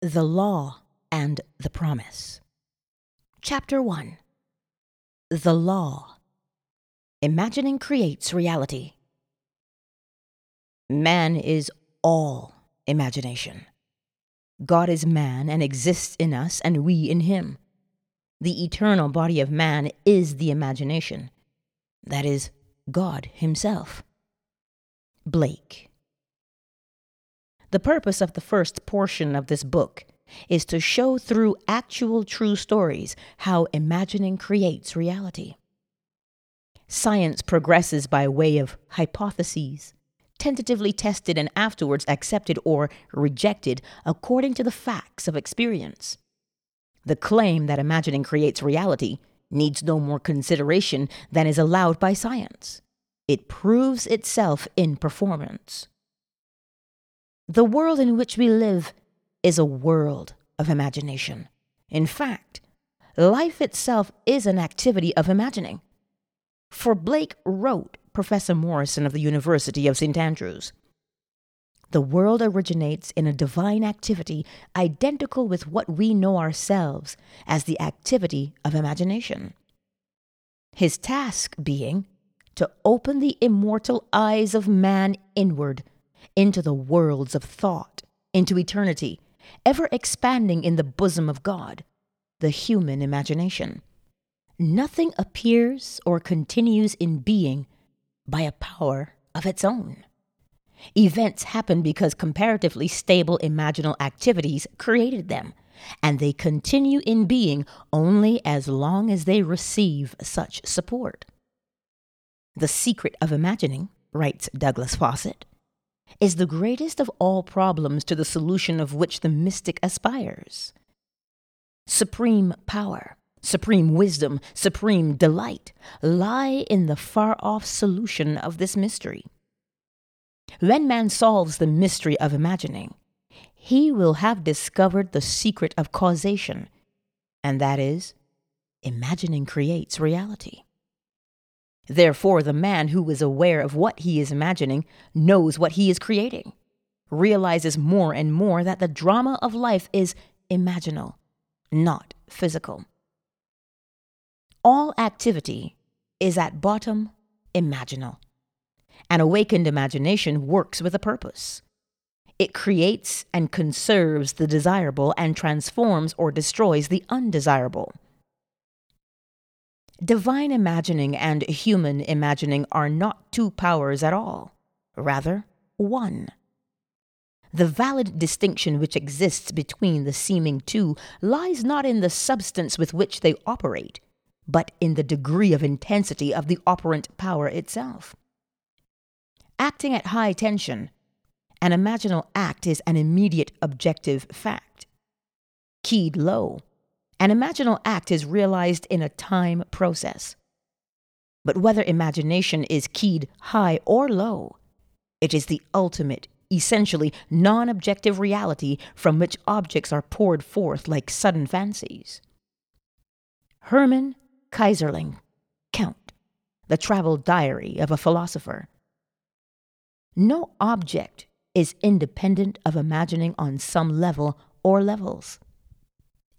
The Law and the Promise. Chapter 1 The Law Imagining Creates Reality. Man is all imagination. God is man and exists in us, and we in him. The eternal body of man is the imagination. That is, God Himself. Blake. The purpose of the first portion of this book is to show through actual true stories how imagining creates reality. Science progresses by way of hypotheses, tentatively tested and afterwards accepted or rejected according to the facts of experience. The claim that imagining creates reality needs no more consideration than is allowed by science. It proves itself in performance. The world in which we live is a world of imagination. In fact, life itself is an activity of imagining. For Blake wrote Professor Morrison of the University of St. Andrews. The world originates in a divine activity identical with what we know ourselves as the activity of imagination. His task being to open the immortal eyes of man inward into the worlds of thought, into eternity, ever expanding in the bosom of God, the human imagination. Nothing appears or continues in being by a power of its own. Events happen because comparatively stable imaginal activities created them, and they continue in being only as long as they receive such support. The secret of imagining, writes Douglas Fawcett, is the greatest of all problems to the solution of which the mystic aspires. Supreme power, supreme wisdom, supreme delight lie in the far off solution of this mystery. When man solves the mystery of imagining, he will have discovered the secret of causation, and that is, imagining creates reality. Therefore, the man who is aware of what he is imagining knows what he is creating, realizes more and more that the drama of life is imaginal, not physical. All activity is at bottom imaginal. An awakened imagination works with a purpose. It creates and conserves the desirable and transforms or destroys the undesirable. Divine imagining and human imagining are not two powers at all, rather, one. The valid distinction which exists between the seeming two lies not in the substance with which they operate, but in the degree of intensity of the operant power itself. Acting at high tension, an imaginal act is an immediate objective fact. Keyed low, an imaginal act is realized in a time process. But whether imagination is keyed high or low, it is the ultimate, essentially non objective reality from which objects are poured forth like sudden fancies. Hermann Keyserling, Count, The Travel Diary of a Philosopher. No object is independent of imagining on some level or levels.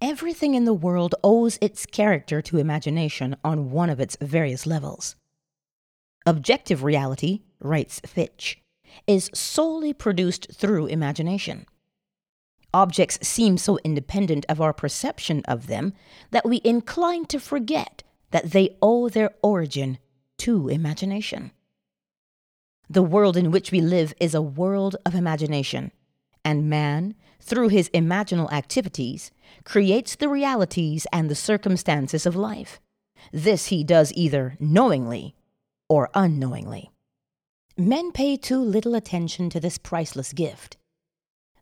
Everything in the world owes its character to imagination on one of its various levels. Objective reality, writes Fichte, is solely produced through imagination. Objects seem so independent of our perception of them that we incline to forget that they owe their origin to imagination. The world in which we live is a world of imagination, and man, through his imaginal activities, creates the realities and the circumstances of life. This he does either knowingly or unknowingly. Men pay too little attention to this priceless gift.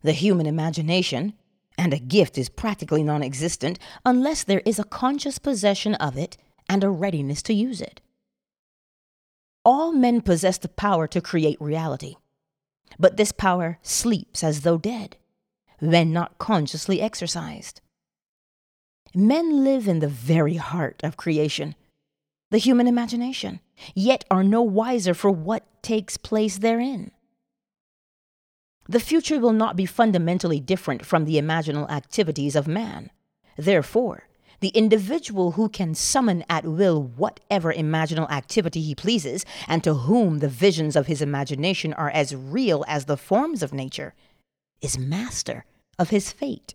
The human imagination, and a gift is practically non existent unless there is a conscious possession of it and a readiness to use it. All men possess the power to create reality, but this power sleeps as though dead when not consciously exercised. Men live in the very heart of creation, the human imagination, yet are no wiser for what takes place therein. The future will not be fundamentally different from the imaginal activities of man. Therefore, the individual who can summon at will whatever imaginal activity he pleases, and to whom the visions of his imagination are as real as the forms of nature, is master of his fate.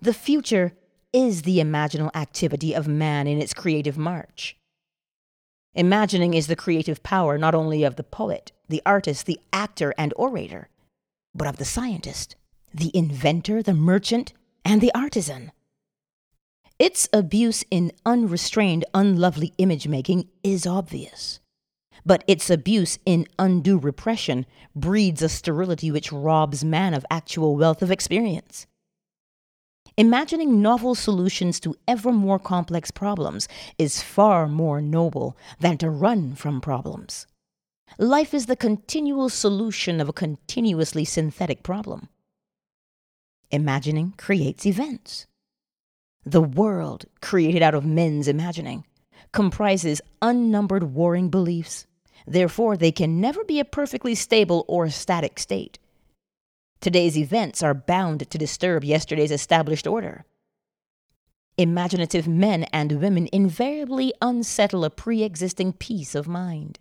The future is the imaginal activity of man in its creative march. Imagining is the creative power not only of the poet, the artist, the actor, and orator, but of the scientist, the inventor, the merchant, and the artisan. Its abuse in unrestrained, unlovely image making is obvious. But its abuse in undue repression breeds a sterility which robs man of actual wealth of experience. Imagining novel solutions to ever more complex problems is far more noble than to run from problems. Life is the continual solution of a continuously synthetic problem. Imagining creates events. The world, created out of men's imagining, comprises unnumbered warring beliefs. Therefore, they can never be a perfectly stable or static state. Today's events are bound to disturb yesterday's established order. Imaginative men and women invariably unsettle a pre existing peace of mind.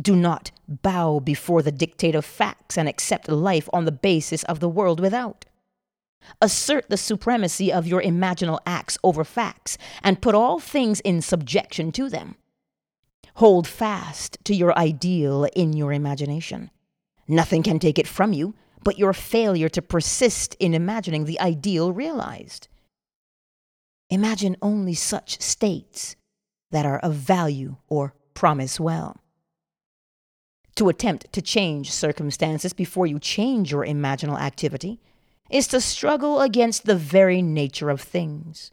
Do not bow before the dictate of facts and accept life on the basis of the world without. Assert the supremacy of your imaginal acts over facts and put all things in subjection to them. Hold fast to your ideal in your imagination. Nothing can take it from you but your failure to persist in imagining the ideal realized. Imagine only such states that are of value or promise well. To attempt to change circumstances before you change your imaginal activity is to struggle against the very nature of things.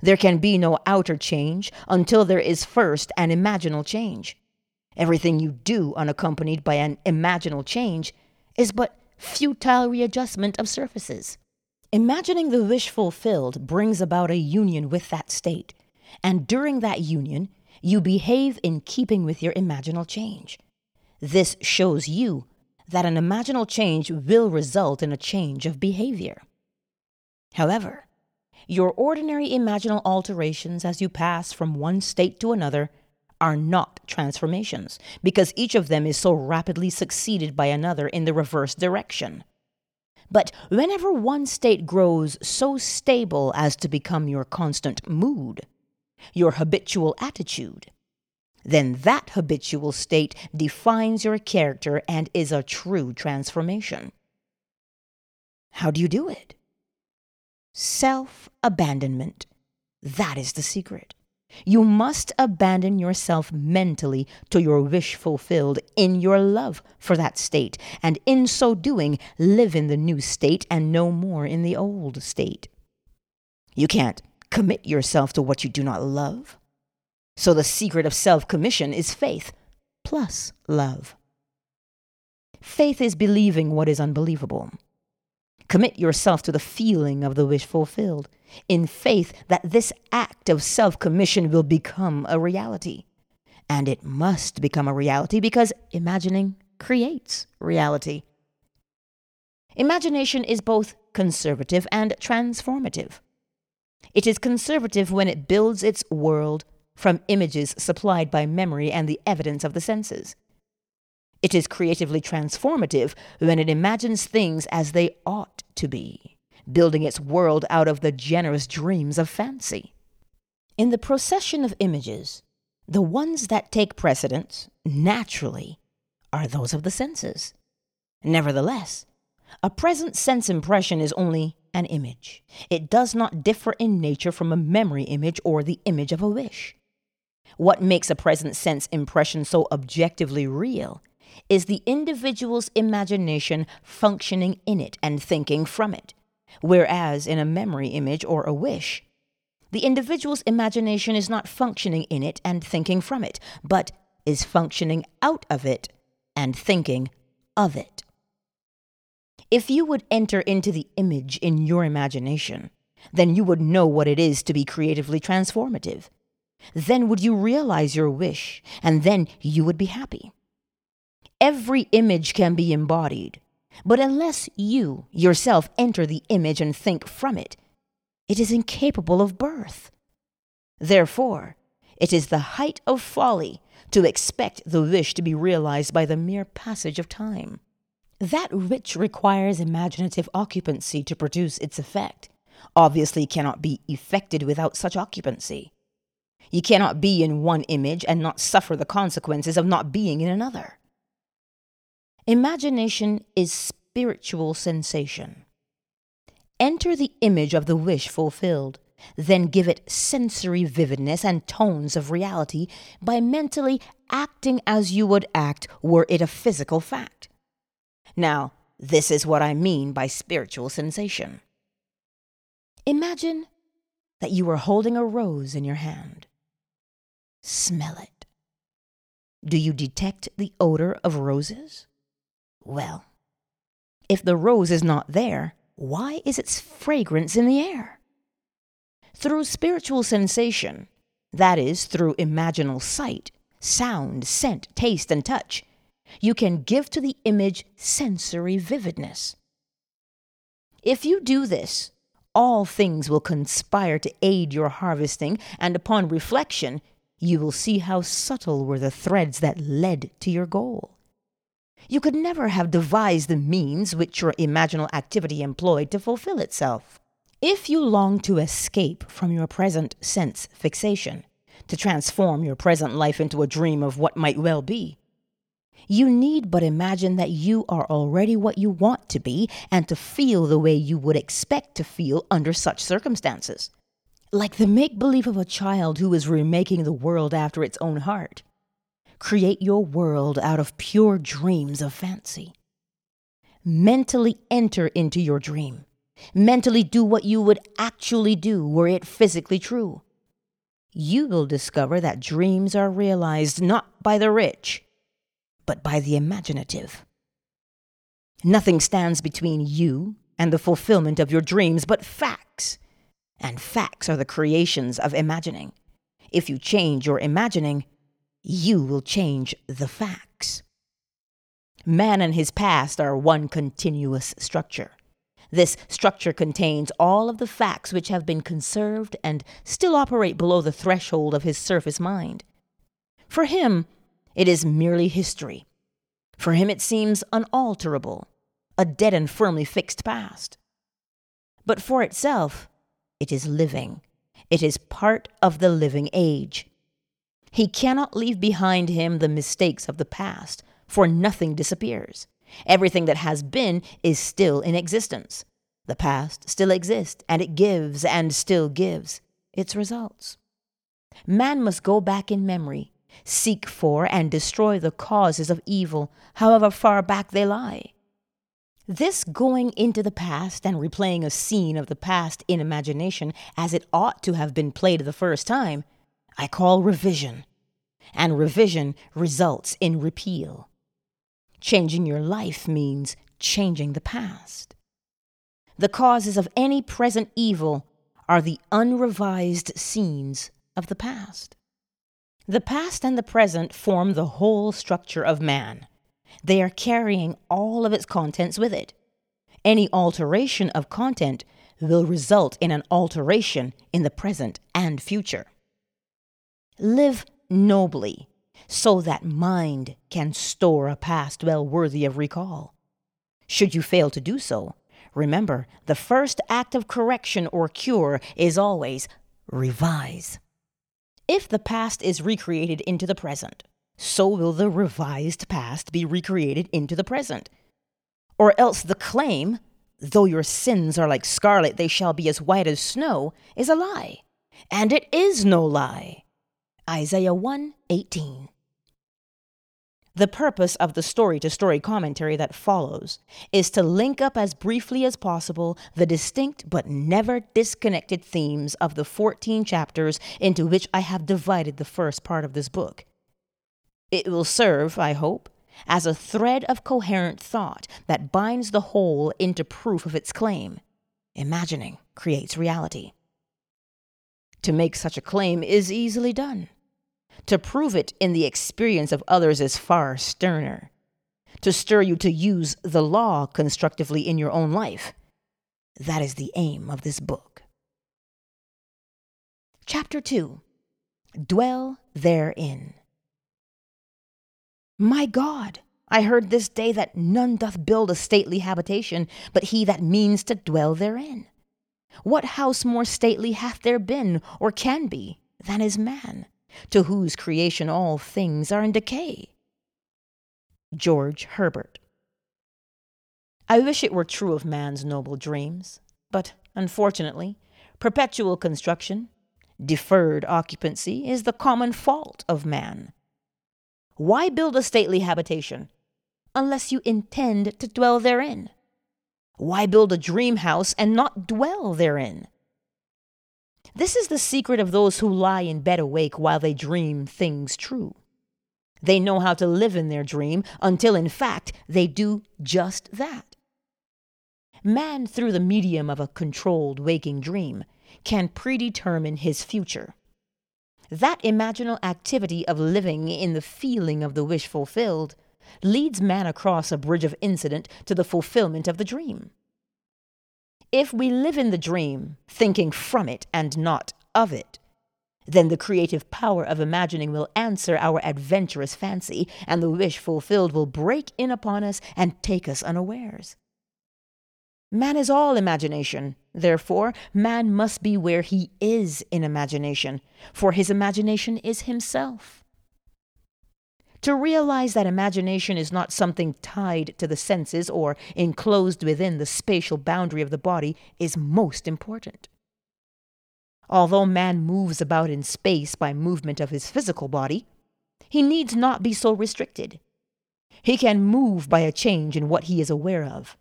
There can be no outer change until there is first an imaginal change. Everything you do unaccompanied by an imaginal change is but futile readjustment of surfaces. Imagining the wish fulfilled brings about a union with that state, and during that union, you behave in keeping with your imaginal change. This shows you that an imaginal change will result in a change of behavior. However, your ordinary imaginal alterations as you pass from one state to another are not transformations, because each of them is so rapidly succeeded by another in the reverse direction. But whenever one state grows so stable as to become your constant mood, your habitual attitude, then that habitual state defines your character and is a true transformation. How do you do it? Self abandonment. That is the secret. You must abandon yourself mentally to your wish fulfilled in your love for that state, and in so doing, live in the new state and no more in the old state. You can't commit yourself to what you do not love. So the secret of self commission is faith plus love. Faith is believing what is unbelievable. Commit yourself to the feeling of the wish fulfilled, in faith that this act of self commission will become a reality. And it must become a reality because imagining creates reality. Imagination is both conservative and transformative. It is conservative when it builds its world from images supplied by memory and the evidence of the senses. It is creatively transformative when it imagines things as they ought to be, building its world out of the generous dreams of fancy. In the procession of images, the ones that take precedence, naturally, are those of the senses. Nevertheless, a present sense impression is only an image. It does not differ in nature from a memory image or the image of a wish. What makes a present sense impression so objectively real is the individual's imagination functioning in it and thinking from it. Whereas in a memory image or a wish, the individual's imagination is not functioning in it and thinking from it, but is functioning out of it and thinking of it. If you would enter into the image in your imagination, then you would know what it is to be creatively transformative. Then would you realize your wish, and then you would be happy. Every image can be embodied, but unless you yourself enter the image and think from it, it is incapable of birth. Therefore, it is the height of folly to expect the wish to be realized by the mere passage of time. That which requires imaginative occupancy to produce its effect obviously cannot be effected without such occupancy. You cannot be in one image and not suffer the consequences of not being in another. Imagination is spiritual sensation. Enter the image of the wish fulfilled, then give it sensory vividness and tones of reality by mentally acting as you would act were it a physical fact. Now, this is what I mean by spiritual sensation. Imagine that you are holding a rose in your hand. Smell it. Do you detect the odor of roses? Well, if the rose is not there, why is its fragrance in the air? Through spiritual sensation, that is, through imaginal sight, sound, scent, taste, and touch, you can give to the image sensory vividness. If you do this, all things will conspire to aid your harvesting, and upon reflection, you will see how subtle were the threads that led to your goal. You could never have devised the means which your imaginal activity employed to fulfill itself. If you long to escape from your present sense fixation, to transform your present life into a dream of what might well be, you need but imagine that you are already what you want to be and to feel the way you would expect to feel under such circumstances. Like the make believe of a child who is remaking the world after its own heart. Create your world out of pure dreams of fancy. Mentally enter into your dream. Mentally do what you would actually do were it physically true. You will discover that dreams are realized not by the rich, but by the imaginative. Nothing stands between you and the fulfillment of your dreams but facts, and facts are the creations of imagining. If you change your imagining, you will change the facts. Man and his past are one continuous structure. This structure contains all of the facts which have been conserved and still operate below the threshold of his surface mind. For him, it is merely history. For him, it seems unalterable, a dead and firmly fixed past. But for itself, it is living. It is part of the living age. He cannot leave behind him the mistakes of the past, for nothing disappears. Everything that has been is still in existence. The past still exists, and it gives and still gives its results. Man must go back in memory seek for and destroy the causes of evil, however far back they lie. This going into the past and replaying a scene of the past in imagination as it ought to have been played the first time, I call revision. And revision results in repeal. Changing your life means changing the past. The causes of any present evil are the unrevised scenes of the past. The past and the present form the whole structure of man. They are carrying all of its contents with it. Any alteration of content will result in an alteration in the present and future. Live nobly so that mind can store a past well worthy of recall. Should you fail to do so, remember the first act of correction or cure is always revise. If the past is recreated into the present, so will the revised past be recreated into the present. Or else the claim, though your sins are like scarlet, they shall be as white as snow, is a lie. And it is no lie. Isaiah 1 18. The purpose of the story to story commentary that follows is to link up as briefly as possible the distinct but never disconnected themes of the 14 chapters into which I have divided the first part of this book. It will serve, I hope, as a thread of coherent thought that binds the whole into proof of its claim. Imagining creates reality. To make such a claim is easily done. To prove it in the experience of others is far sterner. to stir you to use the law constructively in your own life. That is the aim of this book. Chapter 2 Dwell Therein. My God, I heard this day that none doth build a stately habitation, but he that means to dwell therein. What house more stately hath there been, or can be, than is man, to whose creation all things are in decay? George Herbert. I wish it were true of man's noble dreams, but unfortunately, perpetual construction, deferred occupancy, is the common fault of man. Why build a stately habitation unless you intend to dwell therein? Why build a dream house and not dwell therein? This is the secret of those who lie in bed awake while they dream things true. They know how to live in their dream until, in fact, they do just that. Man, through the medium of a controlled waking dream, can predetermine his future. That imaginal activity of living in the feeling of the wish fulfilled leads man across a bridge of incident to the fulfillment of the dream. If we live in the dream, thinking from it and not of it, then the creative power of imagining will answer our adventurous fancy, and the wish fulfilled will break in upon us and take us unawares. Man is all imagination. Therefore, man must be where he is in imagination, for his imagination is himself. To realize that imagination is not something tied to the senses or enclosed within the spatial boundary of the body is most important. Although man moves about in space by movement of his physical body, he needs not be so restricted. He can move by a change in what he is aware of.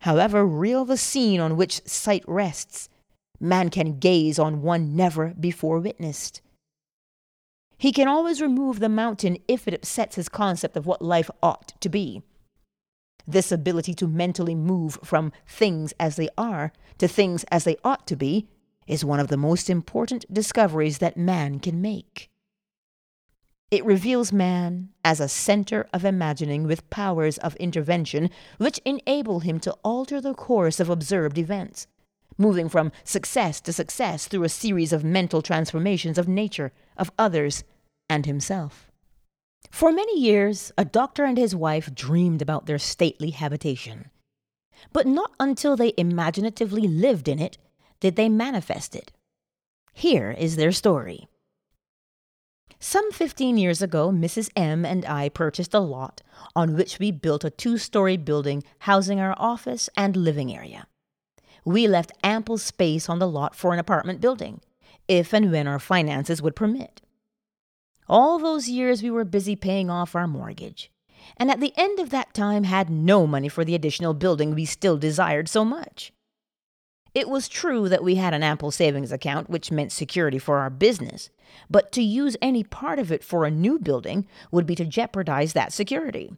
However real the scene on which sight rests, man can gaze on one never before witnessed. He can always remove the mountain if it upsets his concept of what life ought to be. This ability to mentally move from things as they are to things as they ought to be is one of the most important discoveries that man can make. It reveals man as a center of imagining with powers of intervention which enable him to alter the course of observed events, moving from success to success through a series of mental transformations of nature, of others, and himself. For many years, a doctor and his wife dreamed about their stately habitation. But not until they imaginatively lived in it did they manifest it. Here is their story. Some 15 years ago, Mrs. M and I purchased a lot on which we built a two story building housing our office and living area. We left ample space on the lot for an apartment building, if and when our finances would permit. All those years we were busy paying off our mortgage, and at the end of that time had no money for the additional building we still desired so much. It was true that we had an ample savings account, which meant security for our business, but to use any part of it for a new building would be to jeopardize that security.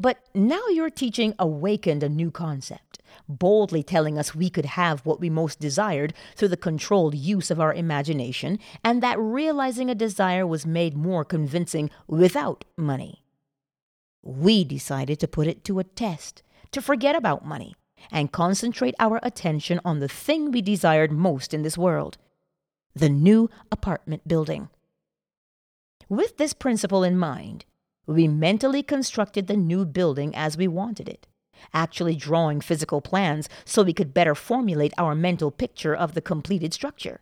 But now your teaching awakened a new concept, boldly telling us we could have what we most desired through the controlled use of our imagination, and that realizing a desire was made more convincing without money. We decided to put it to a test, to forget about money, and concentrate our attention on the thing we desired most in this world the new apartment building. With this principle in mind, we mentally constructed the new building as we wanted it, actually drawing physical plans so we could better formulate our mental picture of the completed structure.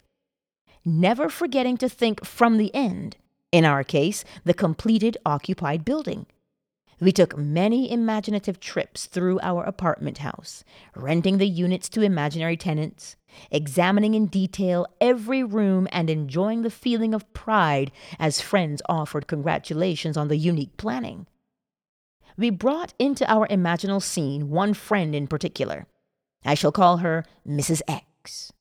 Never forgetting to think from the end, in our case, the completed occupied building we took many imaginative trips through our apartment house, renting the units to imaginary tenants, examining in detail every room, and enjoying the feeling of pride as friends offered congratulations on the unique planning. We brought into our imaginal scene one friend in particular. I shall call her Mrs. X,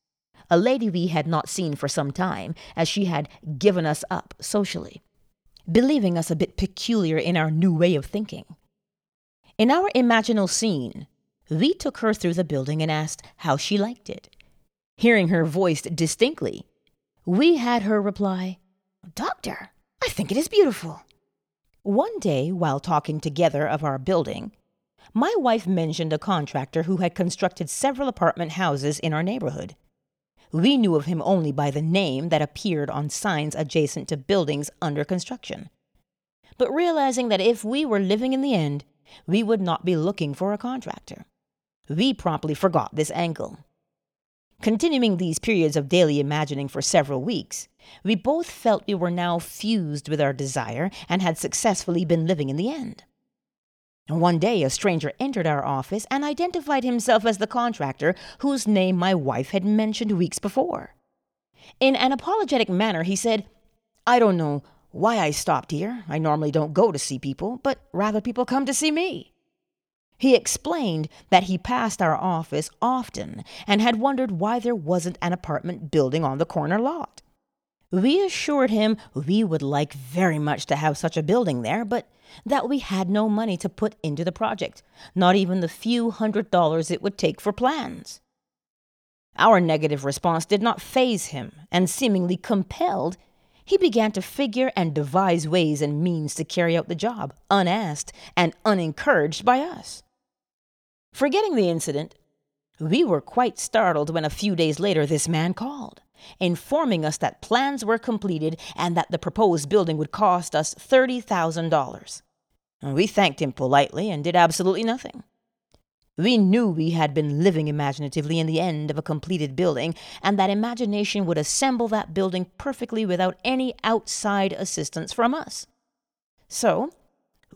a lady we had not seen for some time, as she had given us up socially believing us a bit peculiar in our new way of thinking. In our imaginal scene, we took her through the building and asked how she liked it. Hearing her voiced distinctly, we had her reply, Doctor, I think it is beautiful. One day, while talking together of our building, my wife mentioned a contractor who had constructed several apartment houses in our neighborhood. We knew of him only by the name that appeared on signs adjacent to buildings under construction. But realizing that if we were living in the end, we would not be looking for a contractor, we promptly forgot this angle. Continuing these periods of daily imagining for several weeks, we both felt we were now fused with our desire and had successfully been living in the end. One day, a stranger entered our office and identified himself as the contractor whose name my wife had mentioned weeks before. In an apologetic manner, he said, I don't know why I stopped here. I normally don't go to see people, but rather people come to see me. He explained that he passed our office often and had wondered why there wasn't an apartment building on the corner lot. We assured him we would like very much to have such a building there, but that we had no money to put into the project, not even the few hundred dollars it would take for plans. Our negative response did not faze him, and seemingly compelled, he began to figure and devise ways and means to carry out the job, unasked and unencouraged by us. Forgetting the incident, we were quite startled when a few days later this man called informing us that plans were completed and that the proposed building would cost us $30,000. We thanked him politely and did absolutely nothing. We knew we had been living imaginatively in the end of a completed building, and that imagination would assemble that building perfectly without any outside assistance from us. So,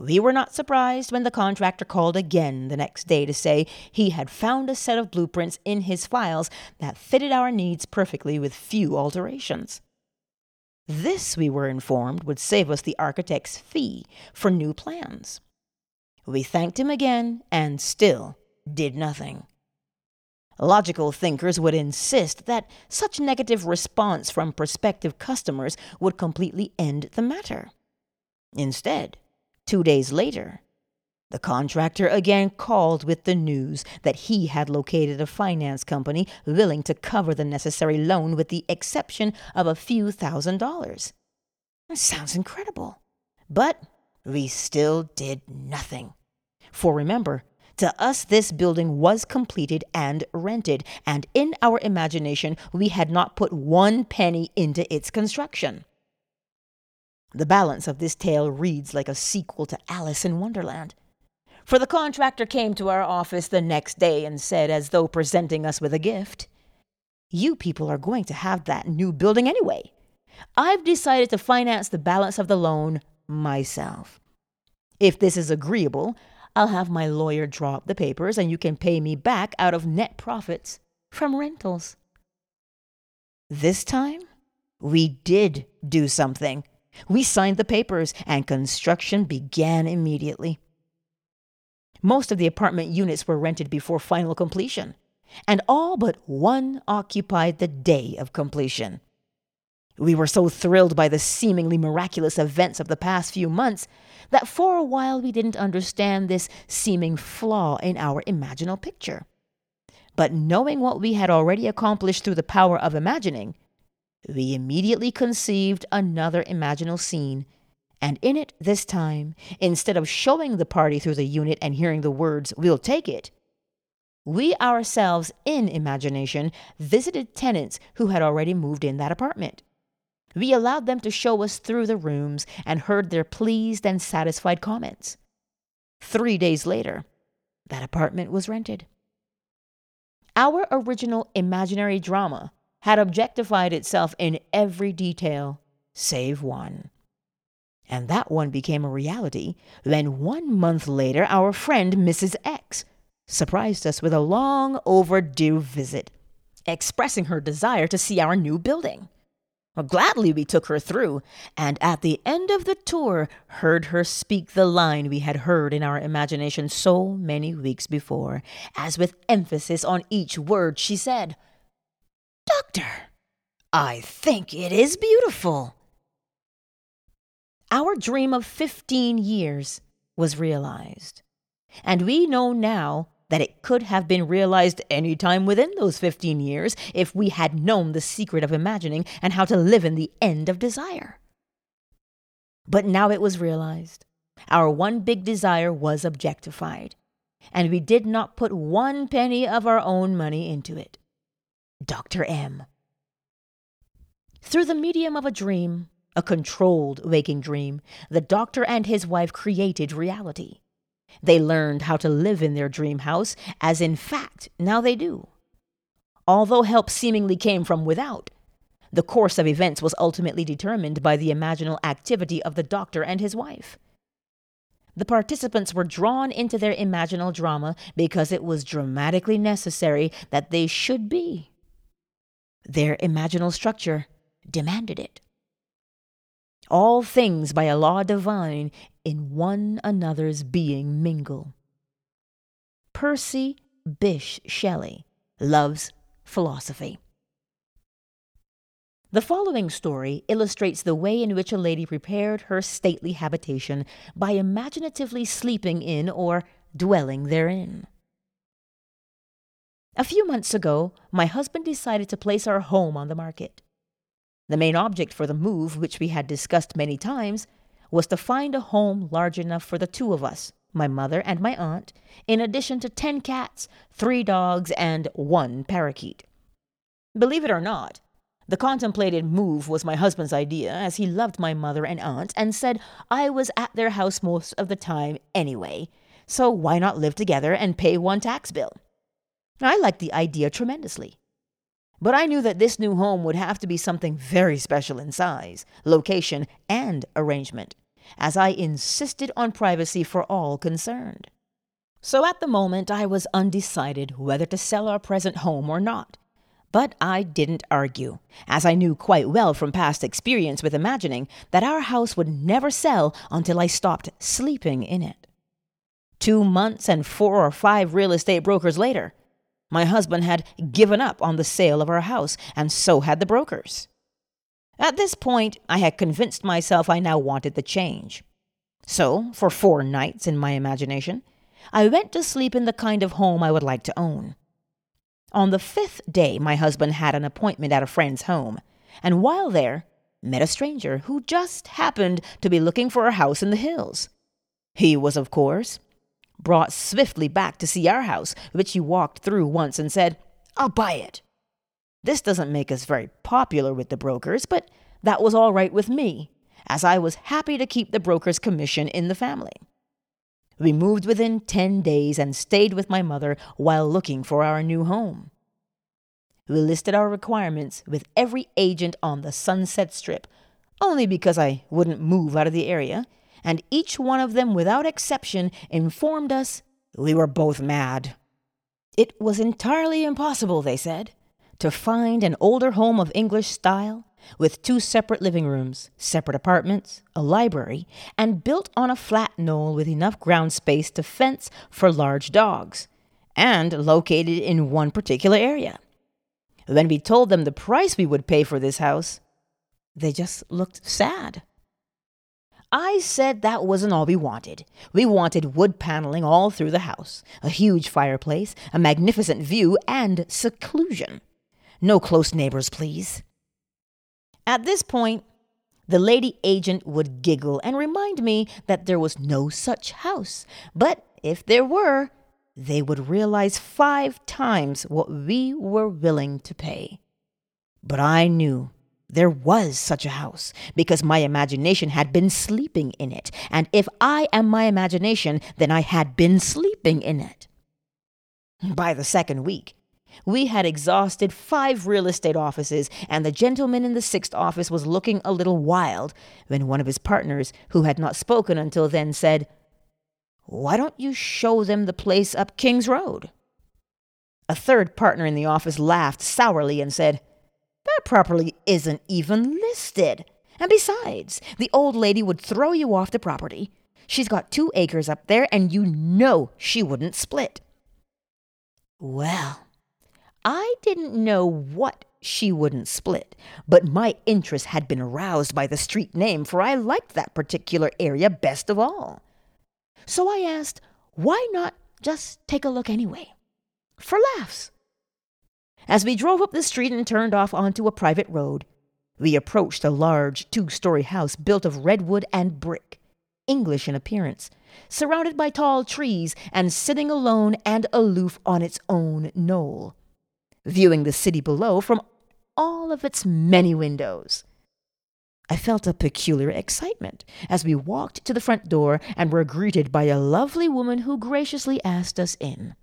we were not surprised when the contractor called again the next day to say he had found a set of blueprints in his files that fitted our needs perfectly with few alterations. This, we were informed, would save us the architect's fee for new plans. We thanked him again and still did nothing. Logical thinkers would insist that such negative response from prospective customers would completely end the matter. Instead, Two days later, the contractor again called with the news that he had located a finance company willing to cover the necessary loan with the exception of a few thousand dollars. It sounds incredible. But we still did nothing. For remember, to us, this building was completed and rented, and in our imagination, we had not put one penny into its construction. The balance of this tale reads like a sequel to Alice in Wonderland. For the contractor came to our office the next day and said, as though presenting us with a gift, You people are going to have that new building anyway. I've decided to finance the balance of the loan myself. If this is agreeable, I'll have my lawyer draw up the papers and you can pay me back out of net profits from rentals. This time, we did do something. We signed the papers, and construction began immediately. Most of the apartment units were rented before final completion, and all but one occupied the day of completion. We were so thrilled by the seemingly miraculous events of the past few months that for a while we didn't understand this seeming flaw in our imaginal picture. But knowing what we had already accomplished through the power of imagining, we immediately conceived another imaginal scene, and in it this time, instead of showing the party through the unit and hearing the words, We'll take it, we ourselves, in imagination, visited tenants who had already moved in that apartment. We allowed them to show us through the rooms and heard their pleased and satisfied comments. Three days later, that apartment was rented. Our original imaginary drama had objectified itself in every detail save one. And that one became a reality when one month later our friend Mrs. X surprised us with a long overdue visit, expressing her desire to see our new building. Well, gladly we took her through, and at the end of the tour heard her speak the line we had heard in our imagination so many weeks before, as with emphasis on each word she said, Doctor, I think it is beautiful. Our dream of 15 years was realized. And we know now that it could have been realized any time within those 15 years if we had known the secret of imagining and how to live in the end of desire. But now it was realized, Our one big desire was objectified, and we did not put one penny of our own money into it. Dr. M. Through the medium of a dream, a controlled waking dream, the doctor and his wife created reality. They learned how to live in their dream house, as in fact now they do. Although help seemingly came from without, the course of events was ultimately determined by the imaginal activity of the doctor and his wife. The participants were drawn into their imaginal drama because it was dramatically necessary that they should be. Their imaginal structure demanded it. All things by a law divine in one another's being mingle. Percy Bysshe Shelley Love's Philosophy. The following story illustrates the way in which a lady prepared her stately habitation by imaginatively sleeping in or dwelling therein. A few months ago, my husband decided to place our home on the market. The main object for the move, which we had discussed many times, was to find a home large enough for the two of us, my mother and my aunt, in addition to ten cats, three dogs, and one parakeet. Believe it or not, the contemplated move was my husband's idea, as he loved my mother and aunt and said I was at their house most of the time anyway, so why not live together and pay one tax bill? I liked the idea tremendously. But I knew that this new home would have to be something very special in size, location, and arrangement, as I insisted on privacy for all concerned. So at the moment I was undecided whether to sell our present home or not. But I didn't argue, as I knew quite well from past experience with imagining that our house would never sell until I stopped sleeping in it. Two months and four or five real estate brokers later, my husband had given up on the sale of our house, and so had the brokers. At this point, I had convinced myself I now wanted the change. So, for four nights in my imagination, I went to sleep in the kind of home I would like to own. On the fifth day, my husband had an appointment at a friend's home, and while there, met a stranger who just happened to be looking for a house in the hills. He was, of course, brought swiftly back to see our house, which he walked through once and said, I'll buy it. This doesn't make us very popular with the brokers, but that was all right with me, as I was happy to keep the broker's commission in the family. We moved within 10 days and stayed with my mother while looking for our new home. We listed our requirements with every agent on the Sunset Strip, only because I wouldn't move out of the area, and each one of them, without exception, informed us we were both mad. It was entirely impossible, they said, to find an older home of English style with two separate living rooms, separate apartments, a library, and built on a flat knoll with enough ground space to fence for large dogs, and located in one particular area. When we told them the price we would pay for this house, they just looked sad. I said that wasn't all we wanted. We wanted wood paneling all through the house, a huge fireplace, a magnificent view, and seclusion. No close neighbors, please. At this point, the lady agent would giggle and remind me that there was no such house. But if there were, they would realize five times what we were willing to pay. But I knew there was such a house because my imagination had been sleeping in it. And if I am my imagination, then I had been sleeping in it. By the second week, we had exhausted five real estate offices, and the gentleman in the sixth office was looking a little wild when one of his partners, who had not spoken until then, said, Why don't you show them the place up King's Road? A third partner in the office laughed sourly and said, That property isn't even listed. And besides, the old lady would throw you off the property. She's got two acres up there, and you know she wouldn't split. Well, I didn't know what she wouldn't split, but my interest had been aroused by the street name, for I liked that particular area best of all. So I asked, why not just take a look anyway? For laughs. As we drove up the street and turned off onto a private road, we approached a large two story house built of redwood and brick. English in appearance, surrounded by tall trees and sitting alone and aloof on its own knoll, viewing the city below from all of its many windows. I felt a peculiar excitement as we walked to the front door and were greeted by a lovely woman who graciously asked us in.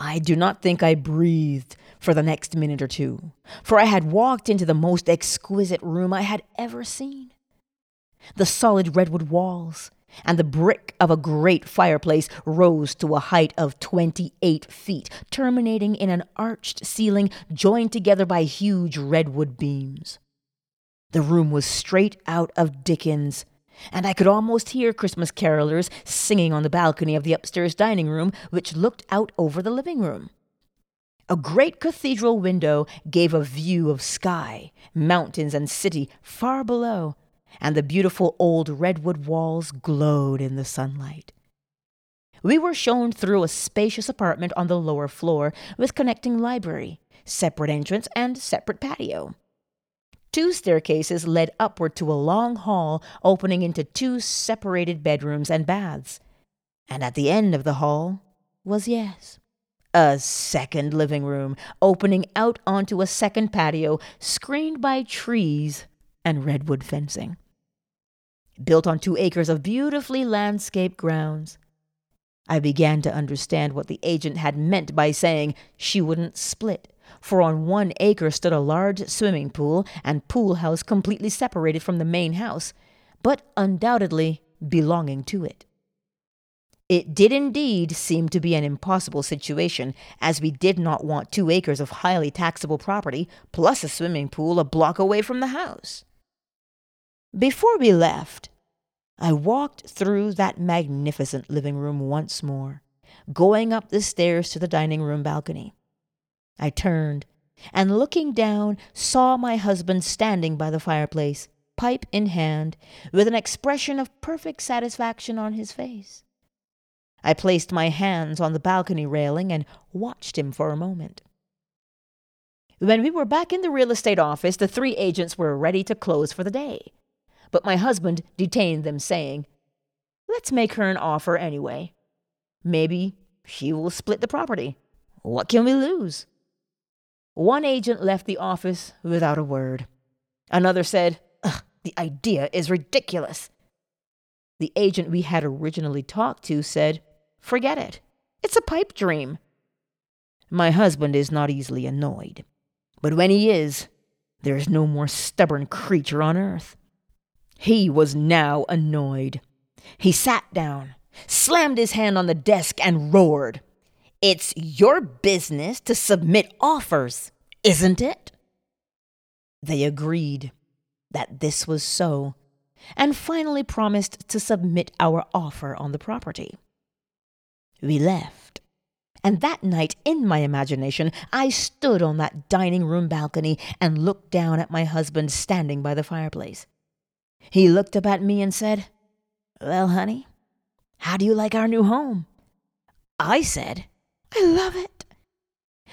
I do not think I breathed for the next minute or two, for I had walked into the most exquisite room I had ever seen. The solid redwood walls and the brick of a great fireplace rose to a height of 28 feet, terminating in an arched ceiling joined together by huge redwood beams. The room was straight out of Dickens, and I could almost hear Christmas carolers singing on the balcony of the upstairs dining room, which looked out over the living room. A great cathedral window gave a view of sky, mountains, and city far below, and the beautiful old redwood walls glowed in the sunlight. We were shown through a spacious apartment on the lower floor with connecting library, separate entrance, and separate patio. Two staircases led upward to a long hall opening into two separated bedrooms and baths. And at the end of the hall was, yes, a second living room opening out onto a second patio screened by trees and redwood fencing. Built on two acres of beautifully landscaped grounds, I began to understand what the agent had meant by saying she wouldn't split for on one acre stood a large swimming pool and pool house completely separated from the main house, but undoubtedly belonging to it. It did indeed seem to be an impossible situation, as we did not want two acres of highly taxable property, plus a swimming pool a block away from the house. Before we left, I walked through that magnificent living room once more, going up the stairs to the dining room balcony. I turned, and looking down, saw my husband standing by the fireplace, pipe in hand, with an expression of perfect satisfaction on his face. I placed my hands on the balcony railing and watched him for a moment. When we were back in the real estate office, the three agents were ready to close for the day. But my husband detained them, saying, Let's make her an offer anyway. Maybe she will split the property. What can we lose? One agent left the office without a word. Another said, The idea is ridiculous. The agent we had originally talked to said, Forget it. It's a pipe dream. My husband is not easily annoyed, but when he is, there is no more stubborn creature on earth. He was now annoyed. He sat down, slammed his hand on the desk, and roared. It's your business to submit offers, isn't it? They agreed that this was so, and finally promised to submit our offer on the property. We left, and that night, in my imagination, I stood on that dining room balcony and looked down at my husband standing by the fireplace. He looked up at me and said, Well, honey, how do you like our new home? I said, I love it.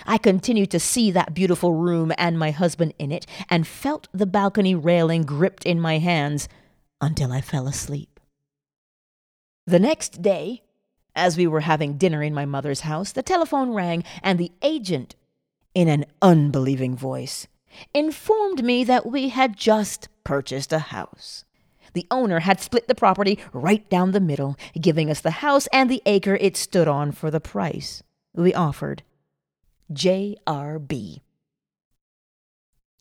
I continued to see that beautiful room and my husband in it, and felt the balcony railing gripped in my hands until I fell asleep. The next day, as we were having dinner in my mother's house, the telephone rang, and the agent, in an unbelieving voice, informed me that we had just purchased a house. The owner had split the property right down the middle, giving us the house and the acre it stood on for the price we offered JRB.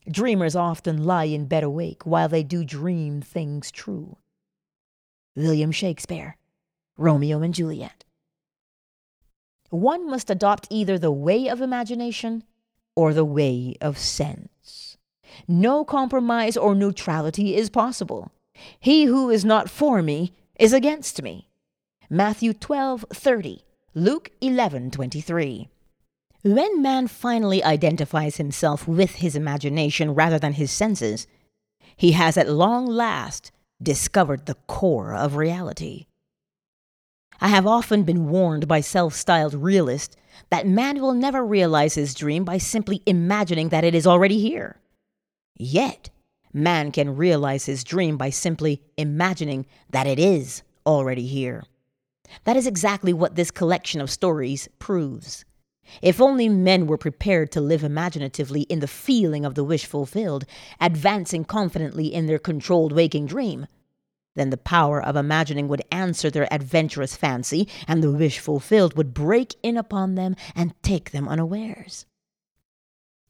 Dreamers often lie in bed awake while they do dream things true. William Shakespeare, Romeo and Juliet. One must adopt either the way of imagination or the way of sense. No compromise or neutrality is possible. He who is not for me is against me. Matthew 12 30. Luke 11:23. When man finally identifies himself with his imagination rather than his senses, he has at long last discovered the core of reality. I have often been warned by self styled realists that man will never realize his dream by simply imagining that it is already here. Yet, man can realize his dream by simply imagining that it is already here. That is exactly what this collection of stories proves. If only men were prepared to live imaginatively in the feeling of the wish fulfilled, advancing confidently in their controlled waking dream, then the power of imagining would answer their adventurous fancy, and the wish fulfilled would break in upon them and take them unawares.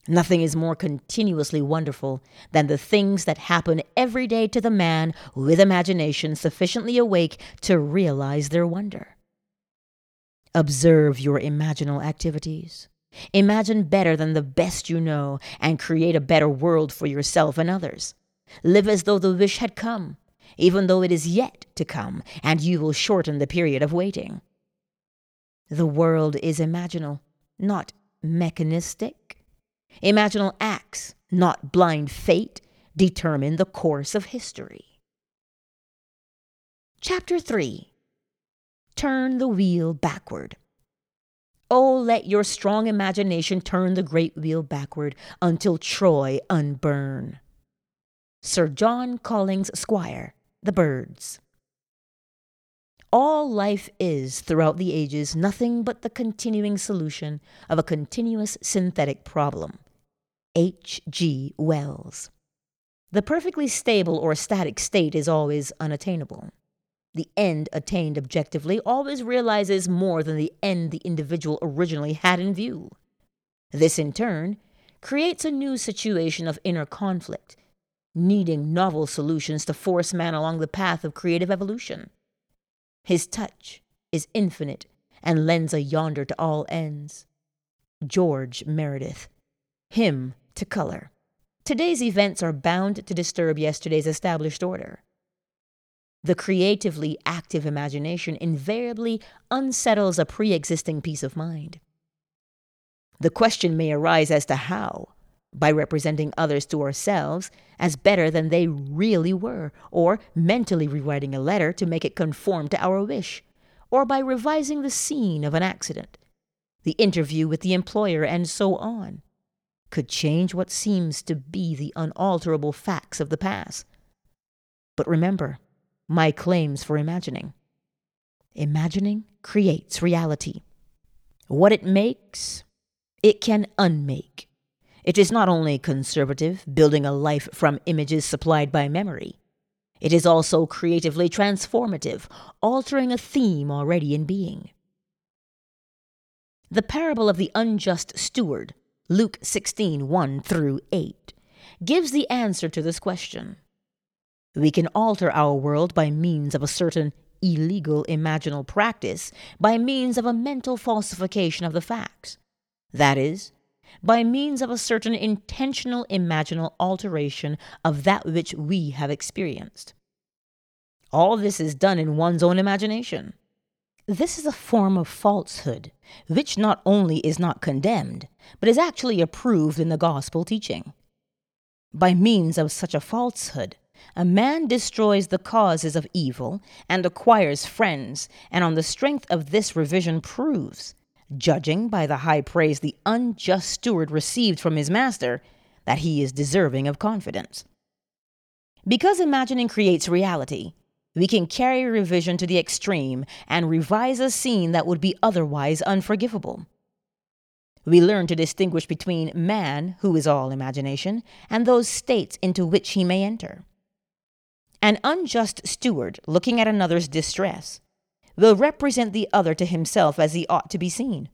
Nothing is more continuously wonderful than the things that happen every day to the man with imagination sufficiently awake to realize their wonder. Observe your imaginal activities. Imagine better than the best you know and create a better world for yourself and others. Live as though the wish had come, even though it is yet to come, and you will shorten the period of waiting. The world is imaginal, not mechanistic. Imaginal acts, not blind fate, determine the course of history. Chapter 3 Turn the Wheel Backward. Oh, let your strong imagination turn the great wheel backward until Troy unburn. Sir John Collins Squire, The Birds. All life is, throughout the ages, nothing but the continuing solution of a continuous synthetic problem. H. G. Wells. The perfectly stable or static state is always unattainable. The end attained objectively always realizes more than the end the individual originally had in view. This, in turn, creates a new situation of inner conflict, needing novel solutions to force man along the path of creative evolution. His touch is infinite and lends a yonder to all ends. George Meredith. Hymn to color. Today's events are bound to disturb yesterday's established order. The creatively active imagination invariably unsettles a pre existing peace of mind. The question may arise as to how, by representing others to ourselves as better than they really were, or mentally rewriting a letter to make it conform to our wish, or by revising the scene of an accident, the interview with the employer, and so on could change what seems to be the unalterable facts of the past. But remember my claims for imagining. Imagining creates reality. What it makes, it can unmake. It is not only conservative, building a life from images supplied by memory. It is also creatively transformative, altering a theme already in being. The parable of the unjust steward Luke 16 1 through 8, gives the answer to this question. We can alter our world by means of a certain illegal imaginal practice, by means of a mental falsification of the facts. That is, by means of a certain intentional imaginal alteration of that which we have experienced. All this is done in one's own imagination. This is a form of falsehood, which not only is not condemned, but is actually approved in the gospel teaching. By means of such a falsehood, a man destroys the causes of evil and acquires friends, and on the strength of this revision proves, judging by the high praise the unjust steward received from his master, that he is deserving of confidence. Because imagining creates reality, we can carry revision to the extreme and revise a scene that would be otherwise unforgivable. We learn to distinguish between man, who is all imagination, and those states into which he may enter. An unjust steward, looking at another's distress, will represent the other to himself as he ought to be seen.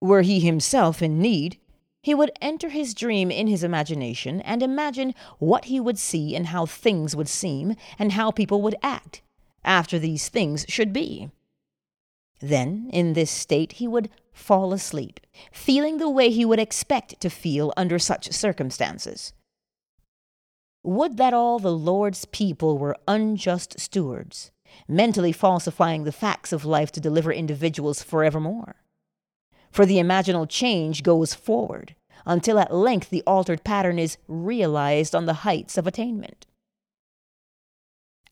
Were he himself in need, he would enter his dream in his imagination and imagine what he would see and how things would seem and how people would act after these things should be. Then, in this state, he would fall asleep, feeling the way he would expect to feel under such circumstances. Would that all the Lord's people were unjust stewards, mentally falsifying the facts of life to deliver individuals forevermore for the imaginal change goes forward until at length the altered pattern is realized on the heights of attainment.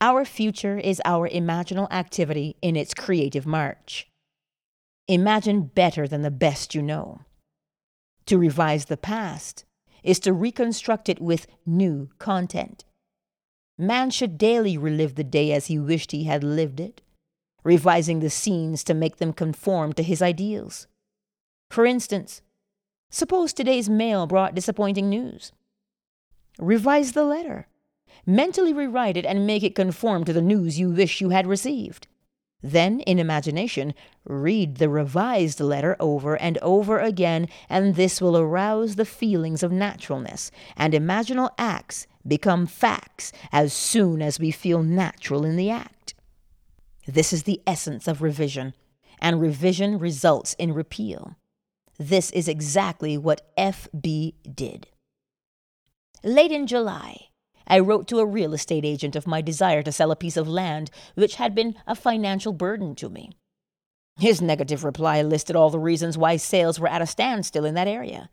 Our future is our imaginal activity in its creative march. Imagine better than the best you know. To revise the past, is to reconstruct it with new content. Man should daily relive the day as he wished he had lived it, revising the scenes to make them conform to his ideals. For instance, suppose today's mail brought disappointing news. Revise the letter. Mentally rewrite it and make it conform to the news you wish you had received. Then, in imagination, read the revised letter over and over again, and this will arouse the feelings of naturalness, and imaginal acts become facts as soon as we feel natural in the act. This is the essence of revision, and revision results in repeal. This is exactly what F.B. did. Late in July, I wrote to a real estate agent of my desire to sell a piece of land which had been a financial burden to me. His negative reply listed all the reasons why sales were at a standstill in that area,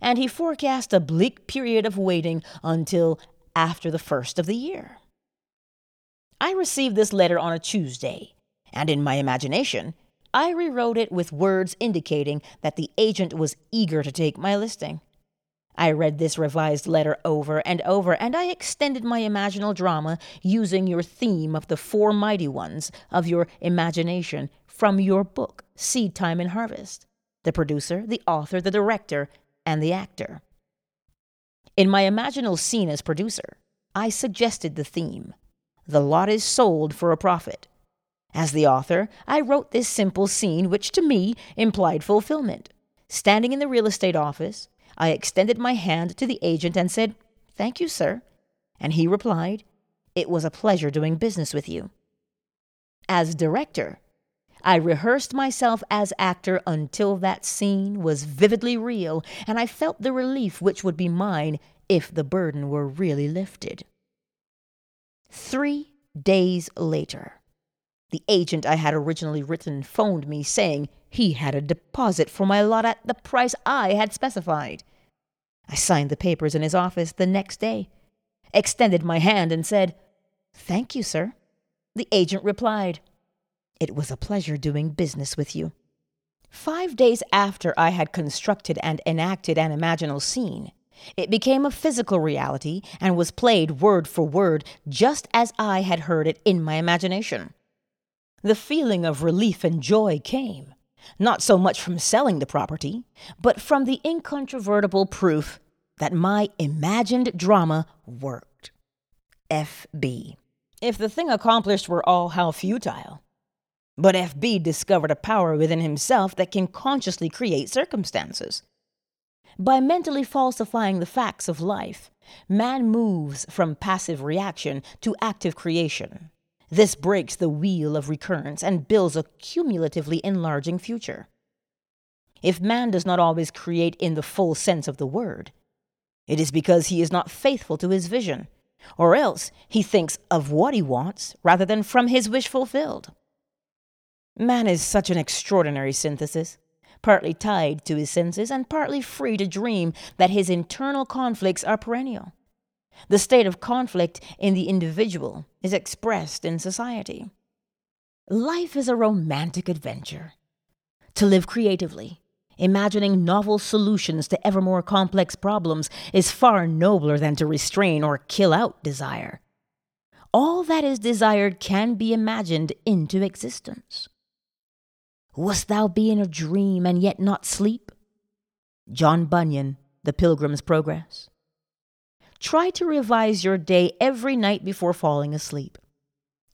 and he forecast a bleak period of waiting until after the first of the year. I received this letter on a Tuesday, and in my imagination, I rewrote it with words indicating that the agent was eager to take my listing. I read this revised letter over and over, and I extended my imaginal drama using your theme of the four mighty ones of your imagination from your book, Seed Time and Harvest the producer, the author, the director, and the actor. In my imaginal scene as producer, I suggested the theme The lot is sold for a profit. As the author, I wrote this simple scene, which to me implied fulfillment. Standing in the real estate office, I extended my hand to the agent and said, Thank you, sir. And he replied, It was a pleasure doing business with you. As director, I rehearsed myself as actor until that scene was vividly real, and I felt the relief which would be mine if the burden were really lifted. Three days later, the agent I had originally written phoned me saying he had a deposit for my lot at the price I had specified. I signed the papers in his office the next day, extended my hand, and said, Thank you, sir. The agent replied, It was a pleasure doing business with you. Five days after I had constructed and enacted an imaginal scene, it became a physical reality and was played word for word just as I had heard it in my imagination. The feeling of relief and joy came not so much from selling the property, but from the incontrovertible proof that my imagined drama worked. FB. If the thing accomplished were all how futile. But FB discovered a power within himself that can consciously create circumstances. By mentally falsifying the facts of life, man moves from passive reaction to active creation. This breaks the wheel of recurrence and builds a cumulatively enlarging future. If man does not always create in the full sense of the word, it is because he is not faithful to his vision, or else he thinks of what he wants rather than from his wish fulfilled. Man is such an extraordinary synthesis, partly tied to his senses and partly free to dream that his internal conflicts are perennial. The state of conflict in the individual is expressed in society. Life is a romantic adventure. To live creatively, imagining novel solutions to ever more complex problems, is far nobler than to restrain or kill out desire. All that is desired can be imagined into existence. Wast thou be in a dream and yet not sleep? John Bunyan, The Pilgrim's Progress. Try to revise your day every night before falling asleep.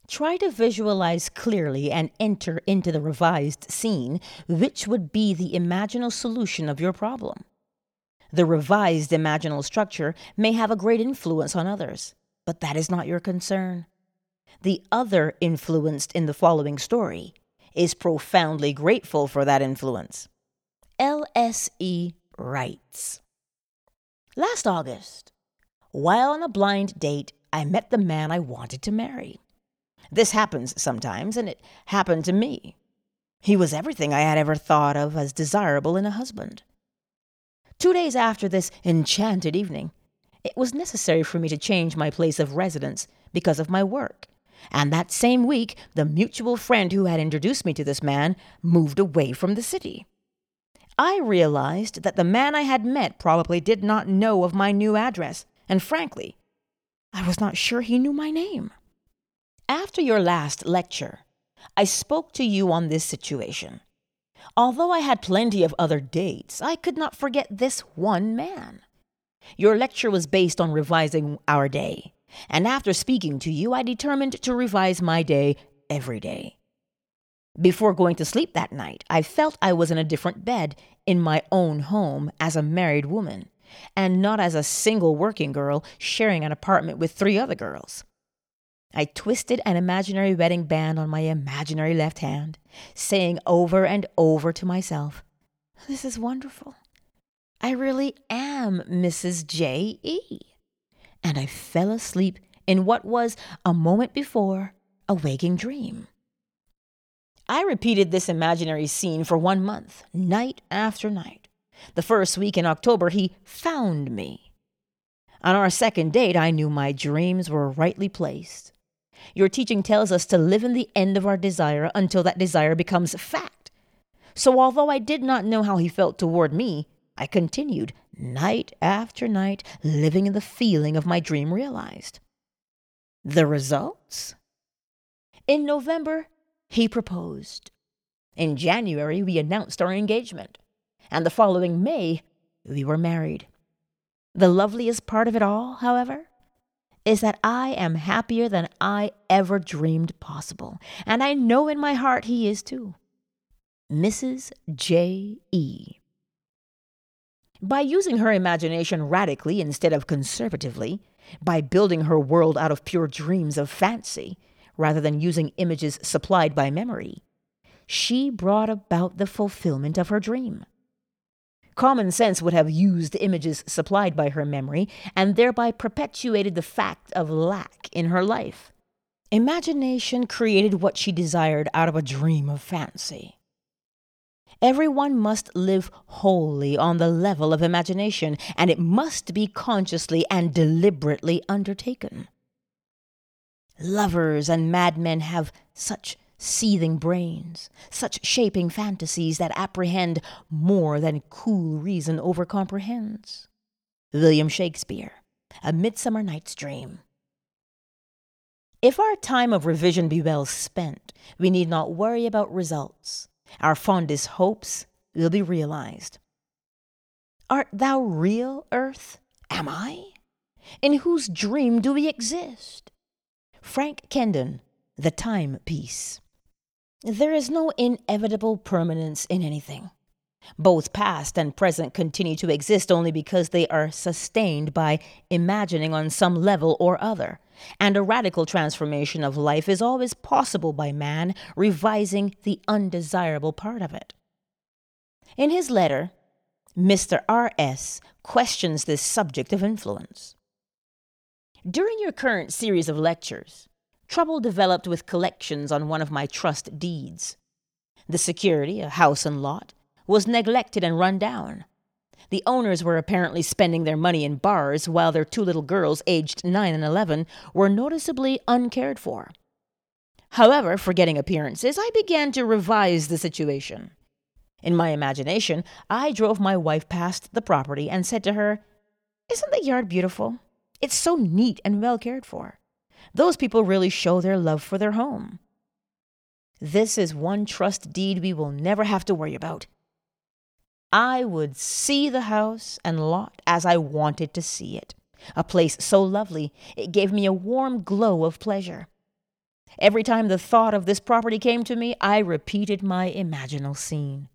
Try to visualize clearly and enter into the revised scene, which would be the imaginal solution of your problem. The revised imaginal structure may have a great influence on others, but that is not your concern. The other influenced in the following story is profoundly grateful for that influence. L.S.E. writes Last August, while on a blind date, I met the man I wanted to marry. This happens sometimes, and it happened to me. He was everything I had ever thought of as desirable in a husband. Two days after this enchanted evening, it was necessary for me to change my place of residence because of my work. And that same week, the mutual friend who had introduced me to this man moved away from the city. I realized that the man I had met probably did not know of my new address, and frankly, I was not sure he knew my name. After your last lecture, I spoke to you on this situation. Although I had plenty of other dates, I could not forget this one man. Your lecture was based on revising our day, and after speaking to you, I determined to revise my day every day. Before going to sleep that night, I felt I was in a different bed in my own home as a married woman, and not as a single working girl sharing an apartment with three other girls. I twisted an imaginary wedding band on my imaginary left hand, saying over and over to myself, This is wonderful. I really am Mrs. J. E. And I fell asleep in what was, a moment before, a waking dream. I repeated this imaginary scene for one month, night after night. The first week in October, he found me. On our second date, I knew my dreams were rightly placed. Your teaching tells us to live in the end of our desire until that desire becomes fact. So, although I did not know how he felt toward me, I continued, night after night, living in the feeling of my dream realized. The results? In November, he proposed. In January, we announced our engagement. And the following May, we were married. The loveliest part of it all, however, is that I am happier than I ever dreamed possible. And I know in my heart he is too. Mrs. J. E. By using her imagination radically instead of conservatively, by building her world out of pure dreams of fancy, rather than using images supplied by memory, she brought about the fulfillment of her dream. Common sense would have used images supplied by her memory and thereby perpetuated the fact of lack in her life. Imagination created what she desired out of a dream of fancy. Everyone must live wholly on the level of imagination, and it must be consciously and deliberately undertaken. Lovers and madmen have such seething brains, such shaping fantasies that apprehend more than cool reason overcomprehends. William Shakespeare, A Midsummer Night's Dream. If our time of revision be well spent, we need not worry about results. Our fondest hopes will be realized. Art thou real, earth? Am I? In whose dream do we exist? Frank Kendon, The Timepiece. There is no inevitable permanence in anything. Both past and present continue to exist only because they are sustained by imagining on some level or other. And a radical transformation of life is always possible by man revising the undesirable part of it. In his letter, Mr. R.S. questions this subject of influence. During your current series of lectures, trouble developed with collections on one of my trust deeds. The security, a house and lot, was neglected and run down. The owners were apparently spending their money in bars while their two little girls, aged 9 and 11, were noticeably uncared for. However, forgetting appearances, I began to revise the situation. In my imagination, I drove my wife past the property and said to her, Isn't the yard beautiful? It's so neat and well cared for. Those people really show their love for their home. This is one trust deed we will never have to worry about. I would see the house and lot as I wanted to see it. A place so lovely, it gave me a warm glow of pleasure. Every time the thought of this property came to me, I repeated my imaginal scene.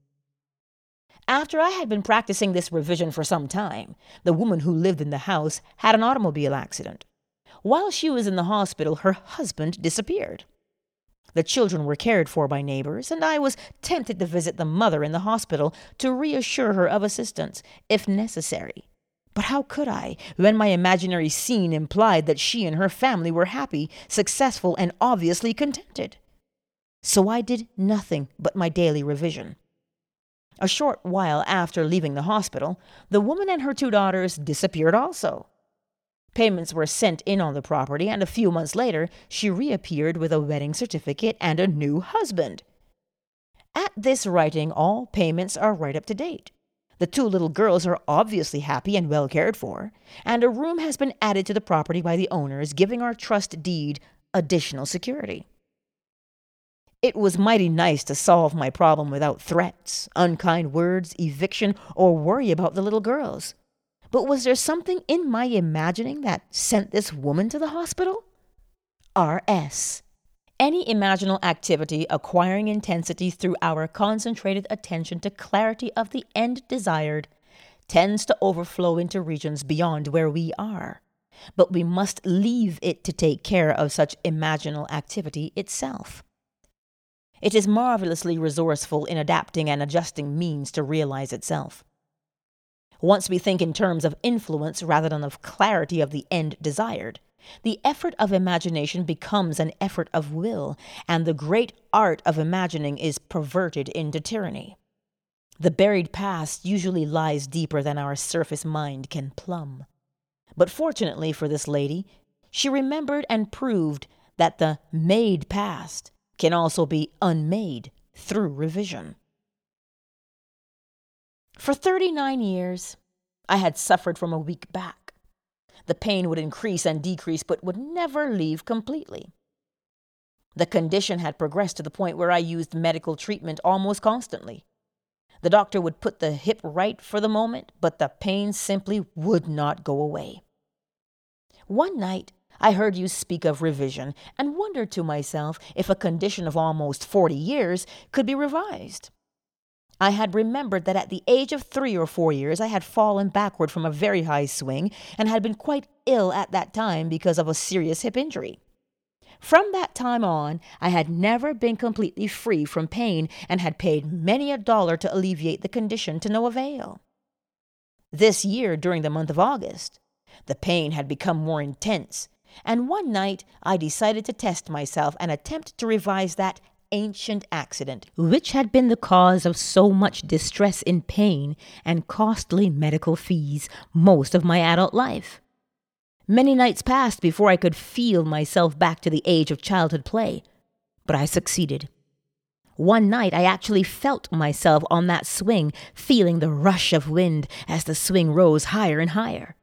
After I had been practicing this revision for some time, the woman who lived in the house had an automobile accident. While she was in the hospital, her husband disappeared. The children were cared for by neighbors, and I was tempted to visit the mother in the hospital to reassure her of assistance, if necessary. But how could I, when my imaginary scene implied that she and her family were happy, successful, and obviously contented? So I did nothing but my daily revision. A short while after leaving the hospital, the woman and her two daughters disappeared also. Payments were sent in on the property, and a few months later, she reappeared with a wedding certificate and a new husband. At this writing, all payments are right up to date. The two little girls are obviously happy and well cared for, and a room has been added to the property by the owners, giving our trust deed additional security. It was mighty nice to solve my problem without threats, unkind words, eviction, or worry about the little girls. But was there something in my imagining that sent this woman to the hospital? RS. Any imaginal activity acquiring intensity through our concentrated attention to clarity of the end desired tends to overflow into regions beyond where we are. But we must leave it to take care of such imaginal activity itself. It is marvelously resourceful in adapting and adjusting means to realize itself. Once we think in terms of influence rather than of clarity of the end desired, the effort of imagination becomes an effort of will, and the great art of imagining is perverted into tyranny. The buried past usually lies deeper than our surface mind can plumb. But fortunately for this lady, she remembered and proved that the made past can also be unmade through revision. For 39 years, I had suffered from a weak back. The pain would increase and decrease, but would never leave completely. The condition had progressed to the point where I used medical treatment almost constantly. The doctor would put the hip right for the moment, but the pain simply would not go away. One night, I heard you speak of revision and wondered to myself if a condition of almost 40 years could be revised. I had remembered that at the age of three or four years I had fallen backward from a very high swing and had been quite ill at that time because of a serious hip injury. From that time on, I had never been completely free from pain and had paid many a dollar to alleviate the condition to no avail. This year, during the month of August, the pain had become more intense, and one night I decided to test myself and attempt to revise that ancient accident, which had been the cause of so much distress in pain and costly medical fees most of my adult life. Many nights passed before I could feel myself back to the age of childhood play, but I succeeded. One night I actually felt myself on that swing, feeling the rush of wind as the swing rose higher and higher.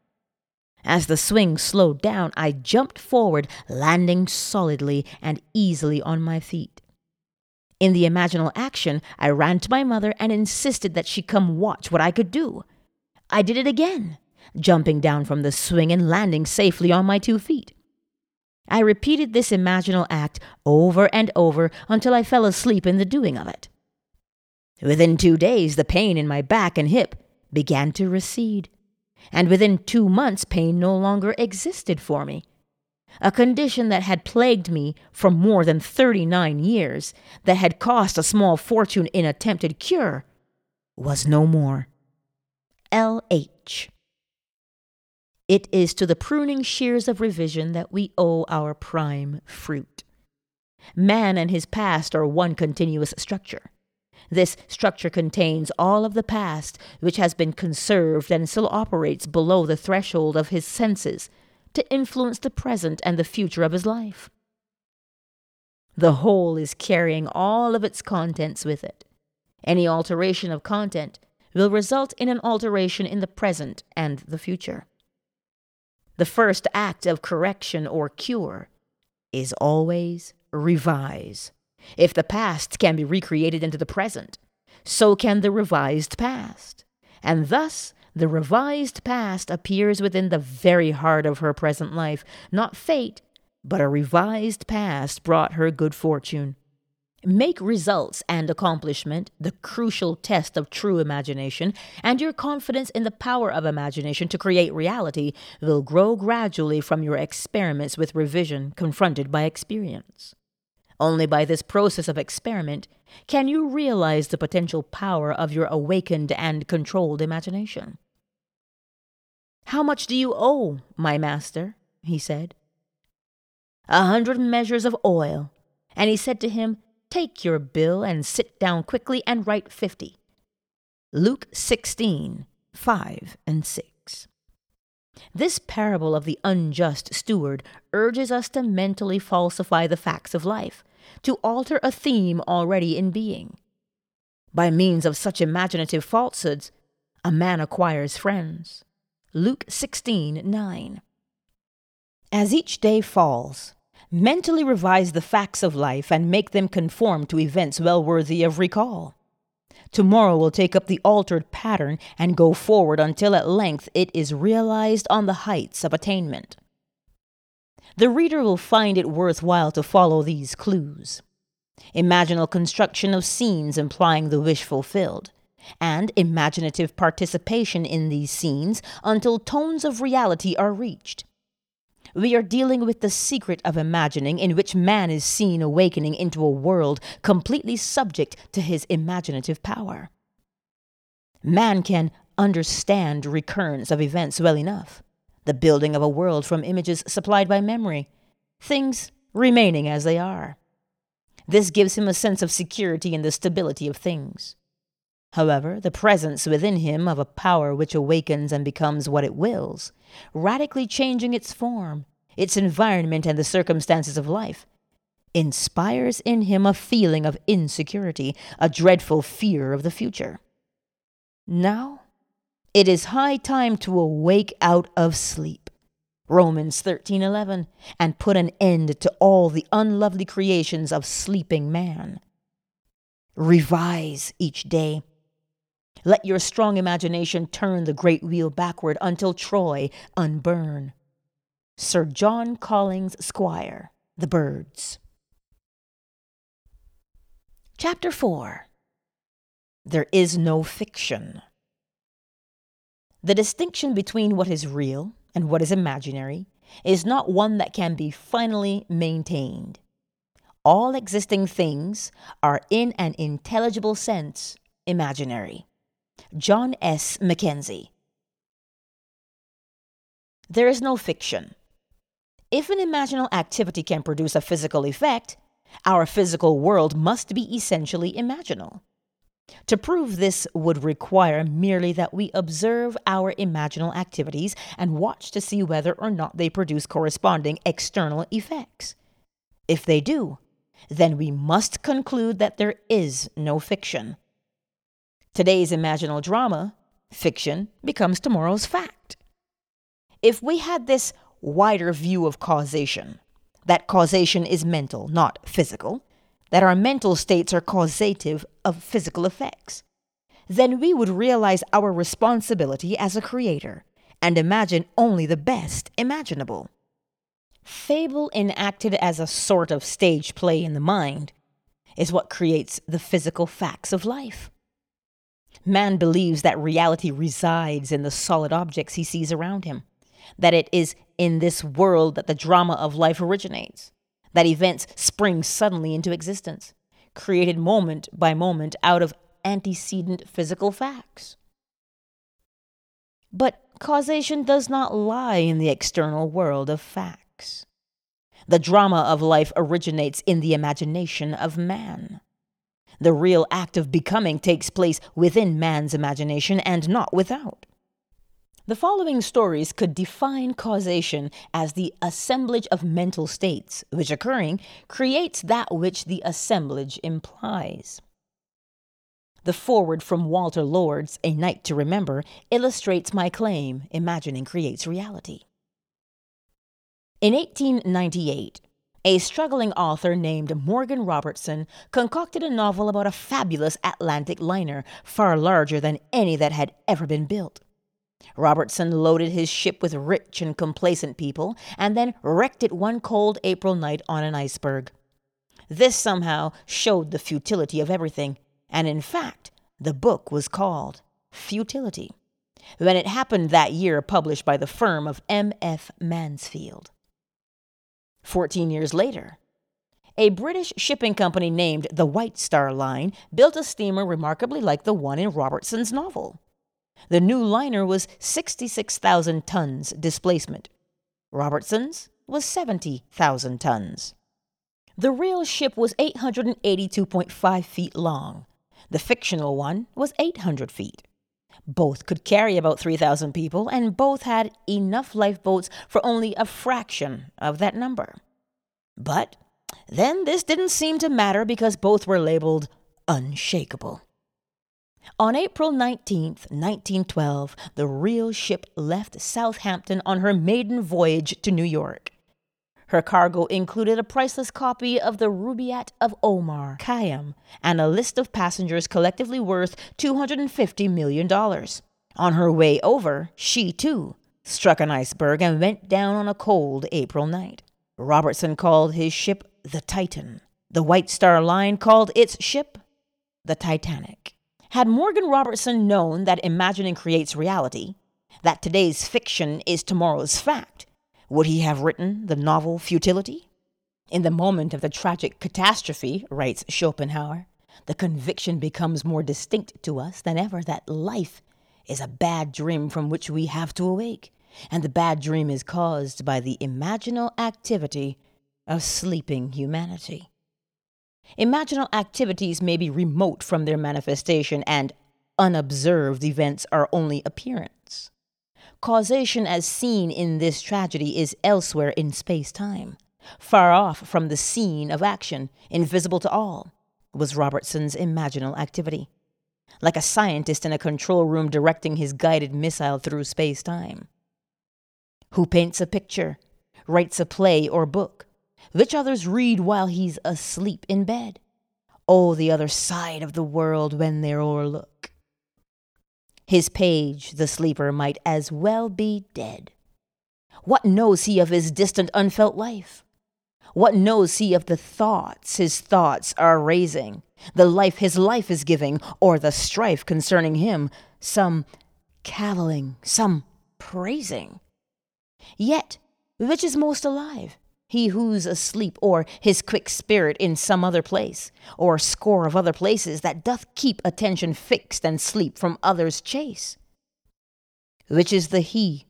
As the swing slowed down, I jumped forward, landing solidly and easily on my feet. In the imaginal action, I ran to my mother and insisted that she come watch what I could do. I did it again, jumping down from the swing and landing safely on my two feet. I repeated this imaginal act over and over until I fell asleep in the doing of it. Within two days, the pain in my back and hip began to recede and within two months pain no longer existed for me. A condition that had plagued me for more than 39 years, that had cost a small fortune in attempted cure, was no more. L.H. It is to the pruning shears of revision that we owe our prime fruit. Man and his past are one continuous structure. This structure contains all of the past which has been conserved and still operates below the threshold of his senses to influence the present and the future of his life. The whole is carrying all of its contents with it. Any alteration of content will result in an alteration in the present and the future. The first act of correction or cure is always revise. If the past can be recreated into the present, so can the revised past. And thus, the revised past appears within the very heart of her present life. Not fate, but a revised past brought her good fortune. Make results and accomplishment the crucial test of true imagination, and your confidence in the power of imagination to create reality will grow gradually from your experiments with revision confronted by experience. Only by this process of experiment can you realize the potential power of your awakened and controlled imagination. How much do you owe, my master? he said. A hundred measures of oil. And he said to him, Take your bill and sit down quickly and write fifty. Luke 16, 5 and 6. This parable of the unjust steward urges us to mentally falsify the facts of life, to alter a theme already in being. By means of such imaginative falsehoods, a man acquires friends. Luke 16 9. As each day falls, mentally revise the facts of life and make them conform to events well worthy of recall. Tomorrow will take up the altered pattern and go forward until at length it is realized on the heights of attainment. The reader will find it worthwhile to follow these clues. Imaginal construction of scenes implying the wish fulfilled, and imaginative participation in these scenes until tones of reality are reached. We are dealing with the secret of imagining, in which man is seen awakening into a world completely subject to his imaginative power. Man can understand recurrence of events well enough, the building of a world from images supplied by memory, things remaining as they are. This gives him a sense of security in the stability of things. However, the presence within him of a power which awakens and becomes what it wills, radically changing its form, its environment, and the circumstances of life, inspires in him a feeling of insecurity, a dreadful fear of the future. Now, it is high time to awake out of sleep. Romans 13:11 and put an end to all the unlovely creations of sleeping man. Revise each day let your strong imagination turn the great wheel backward until Troy unburn. Sir John Collins Squire, The Birds. Chapter 4 There is no fiction. The distinction between what is real and what is imaginary is not one that can be finally maintained. All existing things are, in an intelligible sense, imaginary. John S. Mackenzie. There is no fiction. If an imaginal activity can produce a physical effect, our physical world must be essentially imaginal. To prove this would require merely that we observe our imaginal activities and watch to see whether or not they produce corresponding external effects. If they do, then we must conclude that there is no fiction. Today's imaginal drama, fiction, becomes tomorrow's fact. If we had this wider view of causation, that causation is mental, not physical, that our mental states are causative of physical effects, then we would realize our responsibility as a creator and imagine only the best imaginable. Fable enacted as a sort of stage play in the mind is what creates the physical facts of life. Man believes that reality resides in the solid objects he sees around him, that it is in this world that the drama of life originates, that events spring suddenly into existence, created moment by moment out of antecedent physical facts. But causation does not lie in the external world of facts. The drama of life originates in the imagination of man. The real act of becoming takes place within man's imagination and not without. The following stories could define causation as the assemblage of mental states, which occurring creates that which the assemblage implies. The foreword from Walter Lord's A Night to Remember illustrates my claim imagining creates reality. In 1898, a struggling author named Morgan Robertson concocted a novel about a fabulous Atlantic liner, far larger than any that had ever been built. Robertson loaded his ship with rich and complacent people and then wrecked it one cold April night on an iceberg. This somehow showed the futility of everything, and in fact, the book was called Futility. When it happened that year, published by the firm of M. F. Mansfield. Fourteen years later, a British shipping company named the White Star Line built a steamer remarkably like the one in Robertson's novel. The new liner was 66,000 tons displacement. Robertson's was 70,000 tons. The real ship was 882.5 feet long. The fictional one was 800 feet. Both could carry about 3,000 people, and both had enough lifeboats for only a fraction of that number. But then this didn't seem to matter because both were labeled unshakable. On April 19, 1912, the real ship left Southampton on her maiden voyage to New York. Her cargo included a priceless copy of the Rubaiyat of Omar Khayyam and a list of passengers collectively worth $250 million. On her way over, she too struck an iceberg and went down on a cold April night. Robertson called his ship the Titan. The White Star Line called its ship the Titanic. Had Morgan Robertson known that imagining creates reality, that today's fiction is tomorrow's fact, would he have written the novel Futility? In the moment of the tragic catastrophe, writes Schopenhauer, the conviction becomes more distinct to us than ever that life is a bad dream from which we have to awake, and the bad dream is caused by the imaginal activity of sleeping humanity. Imaginal activities may be remote from their manifestation, and unobserved events are only appearance. Causation, as seen in this tragedy, is elsewhere in space time, far off from the scene of action, invisible to all, was Robertson's imaginal activity. Like a scientist in a control room directing his guided missile through space time. Who paints a picture, writes a play or book, which others read while he's asleep in bed. Oh, the other side of the world when they're o'erlook. His page, the sleeper, might as well be dead. What knows he of his distant unfelt life? What knows he of the thoughts his thoughts are raising, the life his life is giving, or the strife concerning him, some cavilling, some praising? Yet, which is most alive? He who's asleep, or his quick spirit in some other place, or a score of other places that doth keep attention fixed and sleep from others' chase. Which is the he,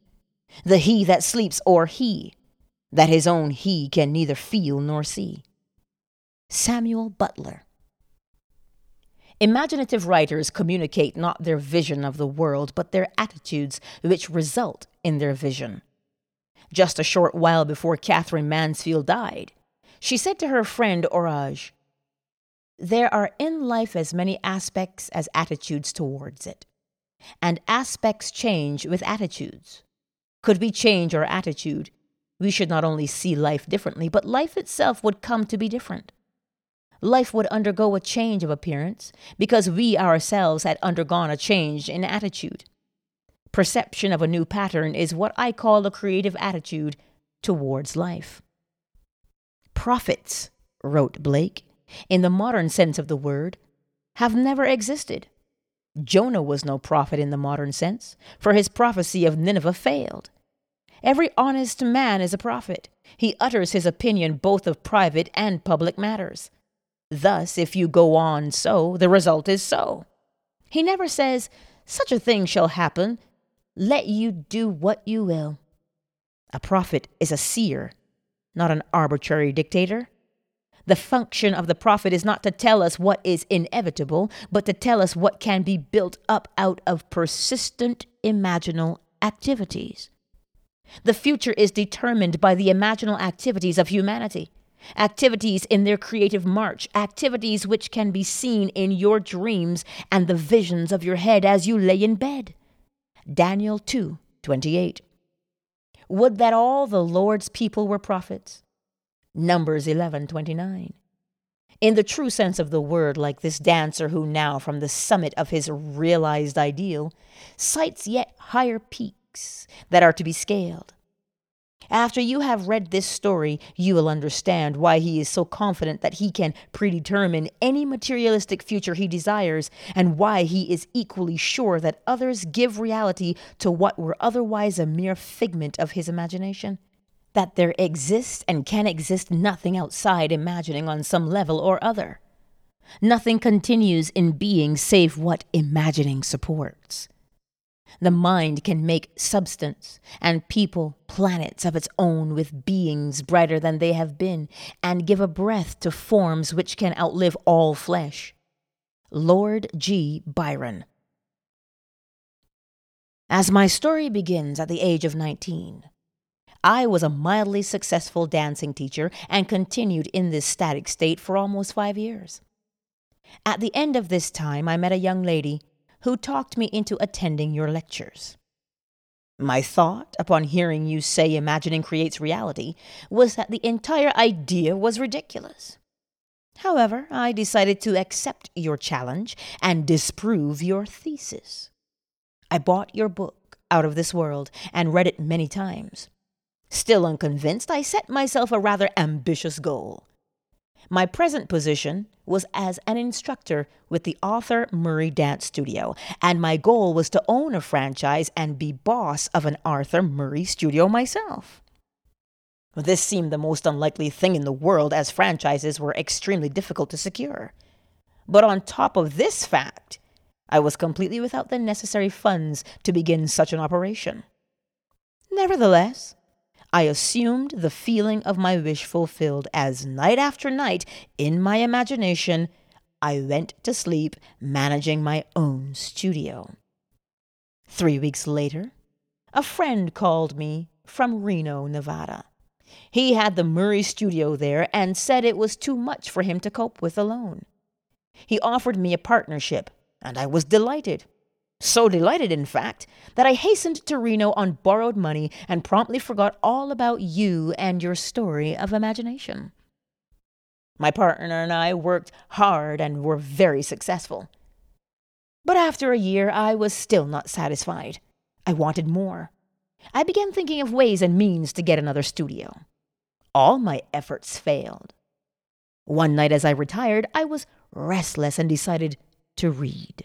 the he that sleeps, or he, that his own he can neither feel nor see? Samuel Butler. Imaginative writers communicate not their vision of the world, but their attitudes which result in their vision just a short while before Katherine Mansfield died. She said to her friend Orage, There are in life as many aspects as attitudes towards it, and aspects change with attitudes. Could we change our attitude, we should not only see life differently, but life itself would come to be different. Life would undergo a change of appearance because we ourselves had undergone a change in attitude perception of a new pattern is what I call a creative attitude towards life. Prophets, wrote Blake, in the modern sense of the word, have never existed. Jonah was no prophet in the modern sense, for his prophecy of Nineveh failed. Every honest man is a prophet. He utters his opinion both of private and public matters. Thus, if you go on so, the result is so. He never says, Such a thing shall happen, let you do what you will. A prophet is a seer, not an arbitrary dictator. The function of the prophet is not to tell us what is inevitable, but to tell us what can be built up out of persistent imaginal activities. The future is determined by the imaginal activities of humanity, activities in their creative march, activities which can be seen in your dreams and the visions of your head as you lay in bed. Daniel 2 28. Would that all the Lord's people were prophets. Numbers 11 29. In the true sense of the word, like this dancer who now, from the summit of his realized ideal, sights yet higher peaks that are to be scaled, after you have read this story, you will understand why he is so confident that he can predetermine any materialistic future he desires, and why he is equally sure that others give reality to what were otherwise a mere figment of his imagination. That there exists and can exist nothing outside imagining on some level or other. Nothing continues in being save what imagining supports. The mind can make substance and people planets of its own with beings brighter than they have been, and give a breath to forms which can outlive all flesh. Lord G. Byron. As my story begins at the age of 19, I was a mildly successful dancing teacher and continued in this static state for almost five years. At the end of this time, I met a young lady who talked me into attending your lectures. My thought, upon hearing you say imagining creates reality, was that the entire idea was ridiculous. However, I decided to accept your challenge and disprove your thesis. I bought your book, Out of This World, and read it many times. Still unconvinced, I set myself a rather ambitious goal. My present position was as an instructor with the Arthur Murray Dance Studio, and my goal was to own a franchise and be boss of an Arthur Murray studio myself. This seemed the most unlikely thing in the world, as franchises were extremely difficult to secure. But on top of this fact, I was completely without the necessary funds to begin such an operation. Nevertheless, I assumed the feeling of my wish fulfilled as night after night, in my imagination, I went to sleep managing my own studio. Three weeks later, a friend called me from Reno, Nevada. He had the Murray studio there and said it was too much for him to cope with alone. He offered me a partnership, and I was delighted. So delighted, in fact, that I hastened to Reno on borrowed money and promptly forgot all about you and your story of imagination. My partner and I worked hard and were very successful. But after a year, I was still not satisfied. I wanted more. I began thinking of ways and means to get another studio. All my efforts failed. One night as I retired, I was restless and decided to read.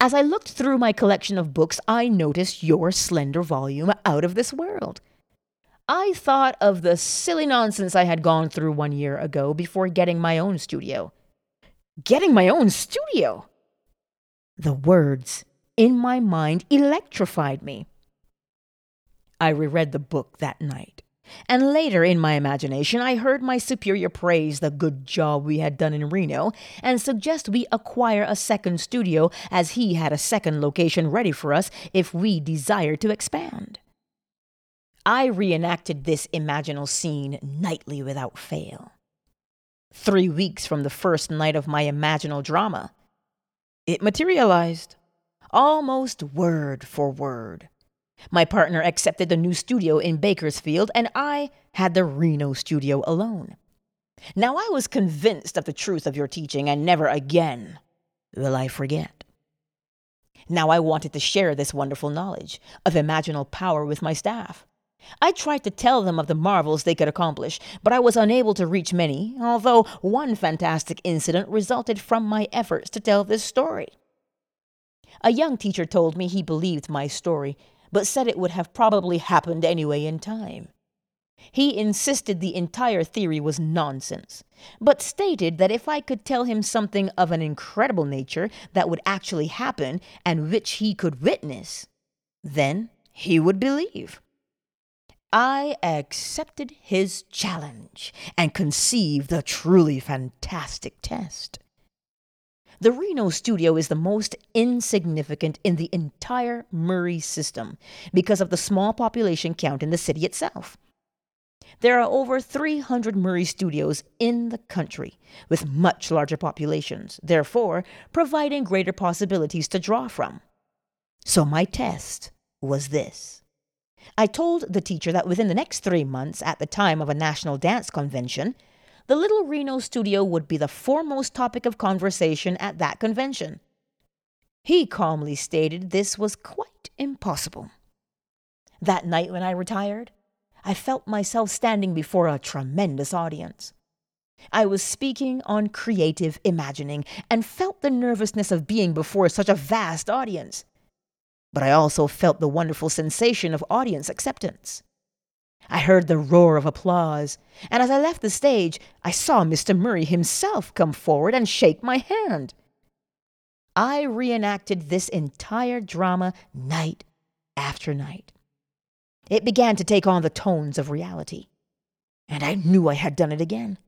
As I looked through my collection of books, I noticed your slender volume out of this world. I thought of the silly nonsense I had gone through one year ago before getting my own studio. Getting my own studio! The words in my mind electrified me. I reread the book that night. And later in my imagination, I heard my superior praise the good job we had done in Reno and suggest we acquire a second studio as he had a second location ready for us if we desired to expand. I reenacted this imaginal scene nightly without fail. Three weeks from the first night of my imaginal drama, it materialized, almost word for word. My partner accepted the new studio in Bakersfield, and I had the Reno studio alone. Now I was convinced of the truth of your teaching, and never again will I forget. Now I wanted to share this wonderful knowledge of imaginal power with my staff. I tried to tell them of the marvels they could accomplish, but I was unable to reach many, although one fantastic incident resulted from my efforts to tell this story. A young teacher told me he believed my story but said it would have probably happened anyway in time. He insisted the entire theory was nonsense, but stated that if I could tell him something of an incredible nature that would actually happen and which he could witness, then he would believe. I accepted his challenge and conceived a truly fantastic test. The Reno studio is the most insignificant in the entire Murray system because of the small population count in the city itself. There are over 300 Murray studios in the country with much larger populations, therefore, providing greater possibilities to draw from. So, my test was this. I told the teacher that within the next three months, at the time of a national dance convention, the Little Reno studio would be the foremost topic of conversation at that convention. He calmly stated this was quite impossible. That night when I retired, I felt myself standing before a tremendous audience. I was speaking on creative imagining and felt the nervousness of being before such a vast audience. But I also felt the wonderful sensation of audience acceptance. I heard the roar of applause, and as I left the stage, I saw Mr. Murray himself come forward and shake my hand. I reenacted this entire drama night after night. It began to take on the tones of reality, and I knew I had done it again.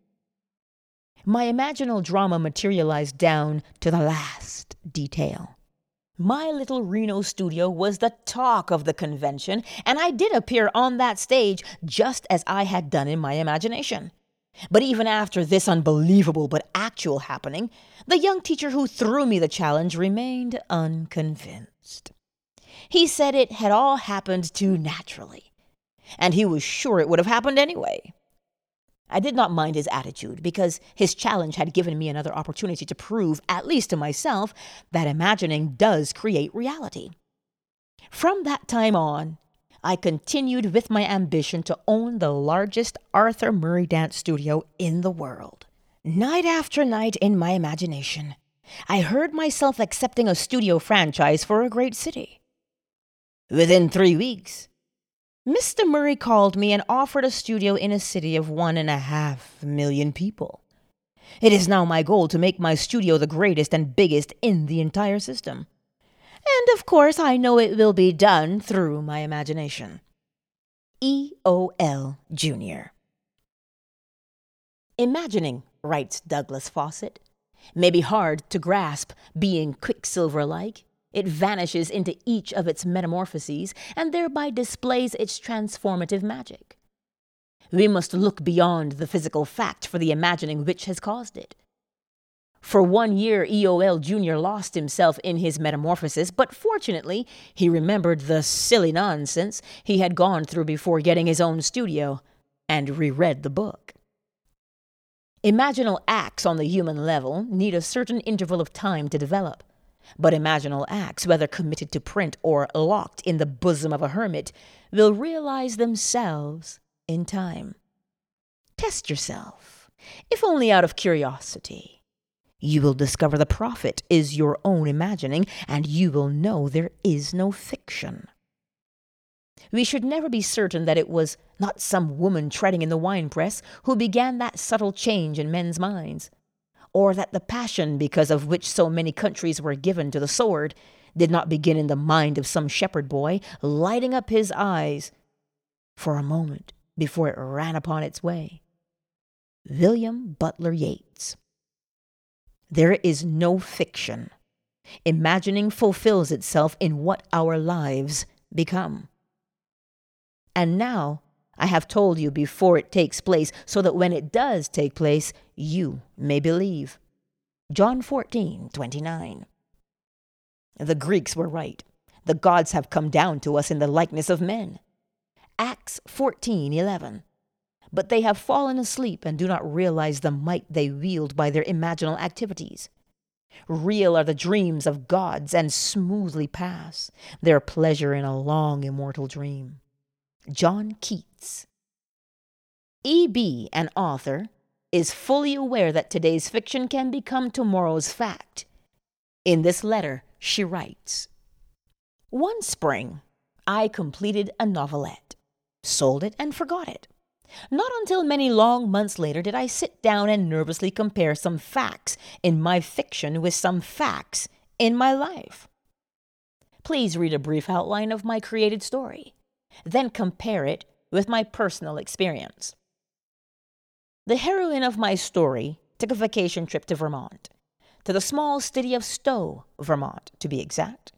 My imaginal drama materialized down to the last detail. My little Reno studio was the talk of the convention, and I did appear on that stage just as I had done in my imagination. But even after this unbelievable but actual happening, the young teacher who threw me the challenge remained unconvinced. He said it had all happened too naturally, and he was sure it would have happened anyway. I did not mind his attitude because his challenge had given me another opportunity to prove, at least to myself, that imagining does create reality. From that time on, I continued with my ambition to own the largest Arthur Murray dance studio in the world. Night after night in my imagination, I heard myself accepting a studio franchise for a great city. Within three weeks, Mr. Murray called me and offered a studio in a city of one and a half million people. It is now my goal to make my studio the greatest and biggest in the entire system. And of course, I know it will be done through my imagination. E.O.L. Jr. Imagining, writes Douglas Fawcett, may be hard to grasp, being quicksilver like. It vanishes into each of its metamorphoses and thereby displays its transformative magic. We must look beyond the physical fact for the imagining which has caused it. For one year, EOL Jr. lost himself in his metamorphosis, but fortunately, he remembered the silly nonsense he had gone through before getting his own studio and reread the book. Imaginal acts on the human level need a certain interval of time to develop. But imaginal acts, whether committed to print or locked in the bosom of a hermit, will realize themselves in time. Test yourself, if only out of curiosity. You will discover the prophet is your own imagining, and you will know there is no fiction. We should never be certain that it was not some woman treading in the winepress who began that subtle change in men's minds, or that the passion because of which so many countries were given to the sword did not begin in the mind of some shepherd boy, lighting up his eyes for a moment before it ran upon its way. William Butler Yeats. There is no fiction. Imagining fulfills itself in what our lives become. And now I have told you before it takes place, so that when it does take place, you may believe. John 14, 29. The Greeks were right. The gods have come down to us in the likeness of men. Acts 14, 11 but they have fallen asleep and do not realize the might they wield by their imaginal activities. Real are the dreams of gods and smoothly pass their pleasure in a long immortal dream. John Keats. E.B., an author, is fully aware that today's fiction can become tomorrow's fact. In this letter, she writes One spring, I completed a novelette, sold it, and forgot it. Not until many long months later did I sit down and nervously compare some facts in my fiction with some facts in my life. Please read a brief outline of my created story, then compare it with my personal experience. The heroine of my story took a vacation trip to Vermont, to the small city of Stowe, Vermont, to be exact.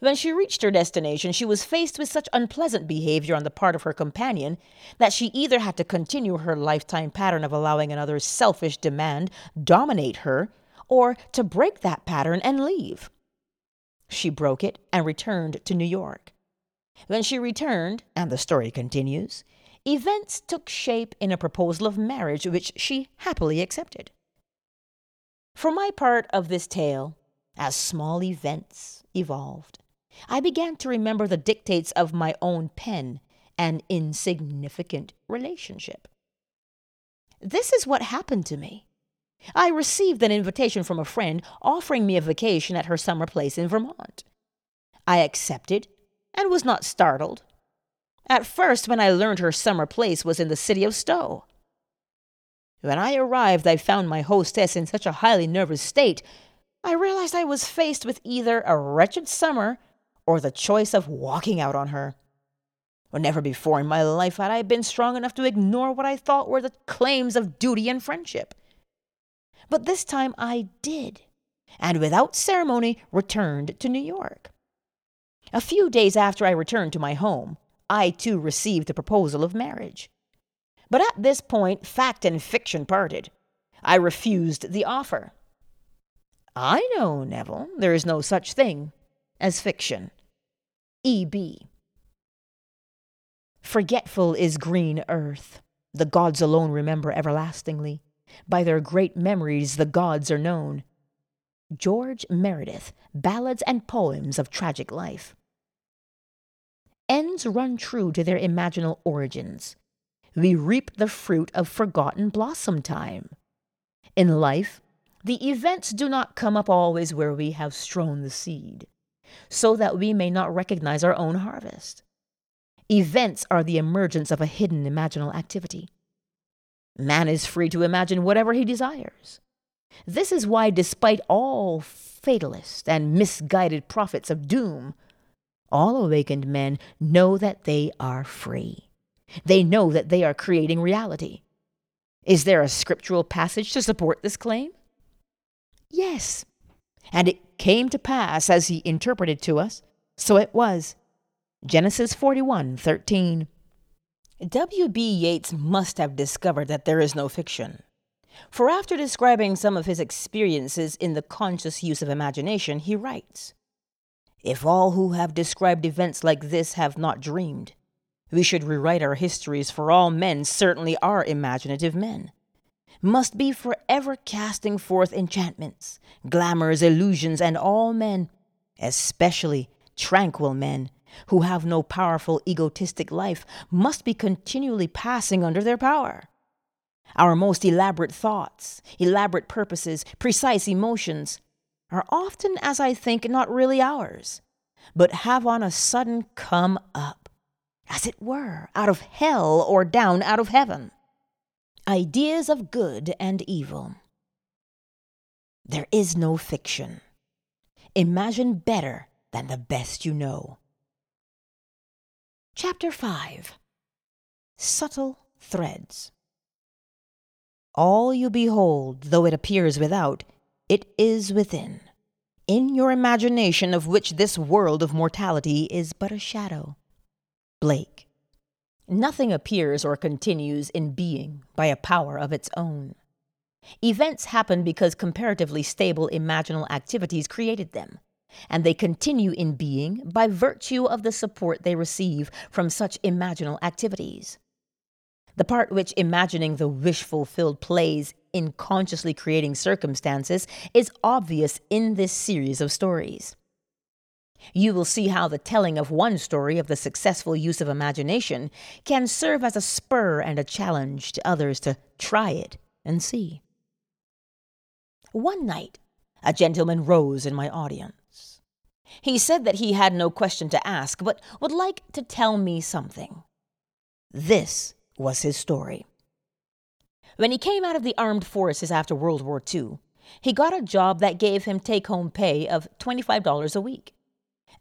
When she reached her destination, she was faced with such unpleasant behavior on the part of her companion that she either had to continue her lifetime pattern of allowing another's selfish demand dominate her, or to break that pattern and leave. She broke it and returned to New York. When she returned, and the story continues, events took shape in a proposal of marriage which she happily accepted. For my part of this tale, as small events evolved, I began to remember the dictates of my own pen, an insignificant relationship. This is what happened to me. I received an invitation from a friend offering me a vacation at her summer place in Vermont. I accepted and was not startled. At first, when I learned her summer place was in the city of Stowe. When I arrived, I found my hostess in such a highly nervous state, I realized I was faced with either a wretched summer or the choice of walking out on her. Or never before in my life had I been strong enough to ignore what I thought were the claims of duty and friendship. But this time I did, and without ceremony returned to New York. A few days after I returned to my home, I too received a proposal of marriage. But at this point, fact and fiction parted. I refused the offer. I know, Neville, there is no such thing as fiction. E.B. Forgetful is green earth. The gods alone remember everlastingly. By their great memories the gods are known. George Meredith, Ballads and Poems of Tragic Life. Ends run true to their imaginal origins. We reap the fruit of forgotten blossom time. In life, the events do not come up always where we have strown the seed, so that we may not recognize our own harvest. Events are the emergence of a hidden imaginal activity. Man is free to imagine whatever he desires. This is why, despite all fatalist and misguided prophets of doom, all awakened men know that they are free. They know that they are creating reality. Is there a scriptural passage to support this claim? Yes. And it came to pass as he interpreted to us, so it was. Genesis 41 13. W.B. Yeats must have discovered that there is no fiction. For after describing some of his experiences in the conscious use of imagination, he writes If all who have described events like this have not dreamed, we should rewrite our histories, for all men certainly are imaginative men, must be forever casting forth enchantments, glamours, illusions, and all men, especially tranquil men, who have no powerful egotistic life, must be continually passing under their power. Our most elaborate thoughts, elaborate purposes, precise emotions are often, as I think, not really ours, but have on a sudden come up, as it were, out of hell or down out of heaven. Ideas of good and evil. There is no fiction. Imagine better than the best you know. Chapter 5 Subtle Threads all you behold, though it appears without, it is within, in your imagination of which this world of mortality is but a shadow. Blake. Nothing appears or continues in being by a power of its own. Events happen because comparatively stable imaginal activities created them, and they continue in being by virtue of the support they receive from such imaginal activities. The part which imagining the wish fulfilled plays in consciously creating circumstances is obvious in this series of stories. You will see how the telling of one story of the successful use of imagination can serve as a spur and a challenge to others to try it and see. One night, a gentleman rose in my audience. He said that he had no question to ask, but would like to tell me something. This was his story. When he came out of the armed forces after World War II, he got a job that gave him take home pay of $25 a week.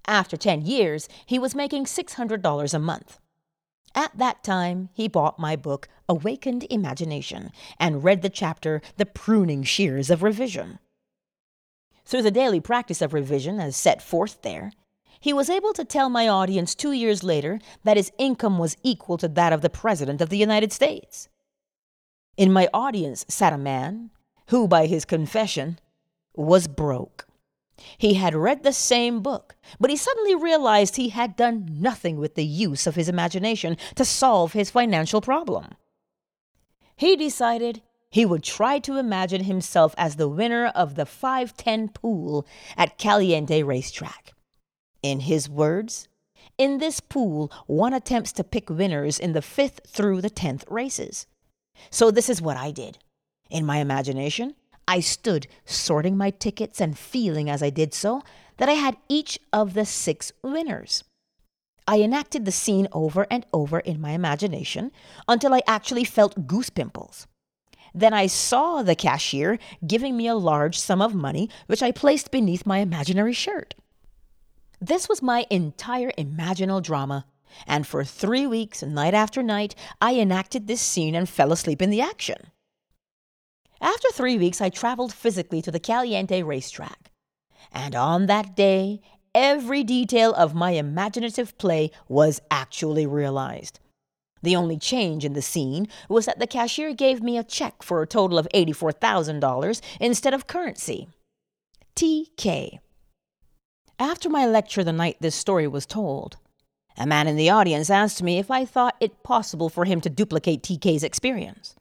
After 10 years, he was making $600 a month. At that time, he bought my book, Awakened Imagination, and read the chapter, The Pruning Shears of Revision. Through the daily practice of revision as set forth there, he was able to tell my audience two years later that his income was equal to that of the President of the United States. In my audience sat a man who, by his confession, was broke. He had read the same book, but he suddenly realized he had done nothing with the use of his imagination to solve his financial problem. He decided he would try to imagine himself as the winner of the 510 pool at Caliente Racetrack. In his words, in this pool, one attempts to pick winners in the fifth through the tenth races. So this is what I did. In my imagination, I stood sorting my tickets and feeling as I did so that I had each of the six winners. I enacted the scene over and over in my imagination until I actually felt goose pimples. Then I saw the cashier giving me a large sum of money, which I placed beneath my imaginary shirt. This was my entire imaginal drama, and for three weeks, night after night, I enacted this scene and fell asleep in the action. After three weeks, I traveled physically to the Caliente racetrack, and on that day, every detail of my imaginative play was actually realized. The only change in the scene was that the cashier gave me a check for a total of $84,000 instead of currency. TK. After my lecture the night this story was told, a man in the audience asked me if I thought it possible for him to duplicate TK's experience.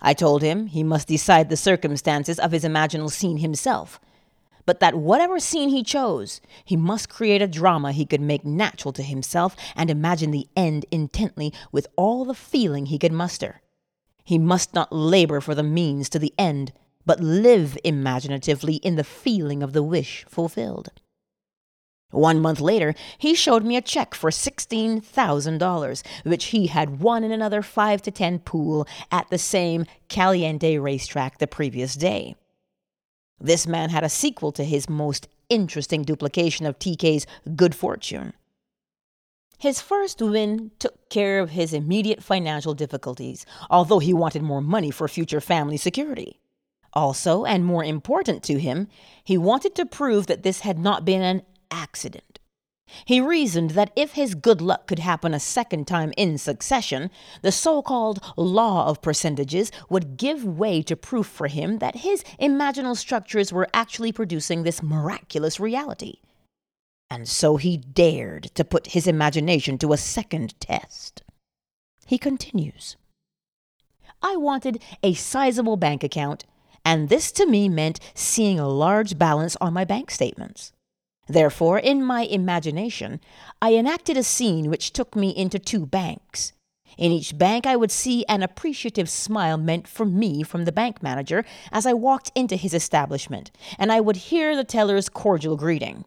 I told him he must decide the circumstances of his imaginal scene himself, but that whatever scene he chose, he must create a drama he could make natural to himself and imagine the end intently with all the feeling he could muster. He must not labor for the means to the end, but live imaginatively in the feeling of the wish fulfilled. One month later, he showed me a check for $16,000, which he had won in another 5 to 10 pool at the same Caliente racetrack the previous day. This man had a sequel to his most interesting duplication of TK's good fortune. His first win took care of his immediate financial difficulties, although he wanted more money for future family security. Also, and more important to him, he wanted to prove that this had not been an accident. He reasoned that if his good luck could happen a second time in succession, the so called law of percentages would give way to proof for him that his imaginal structures were actually producing this miraculous reality. And so he dared to put his imagination to a second test. He continues I wanted a sizable bank account, and this to me meant seeing a large balance on my bank statements. Therefore, in my imagination, I enacted a scene which took me into two banks. In each bank, I would see an appreciative smile meant for me from the bank manager as I walked into his establishment, and I would hear the teller's cordial greeting.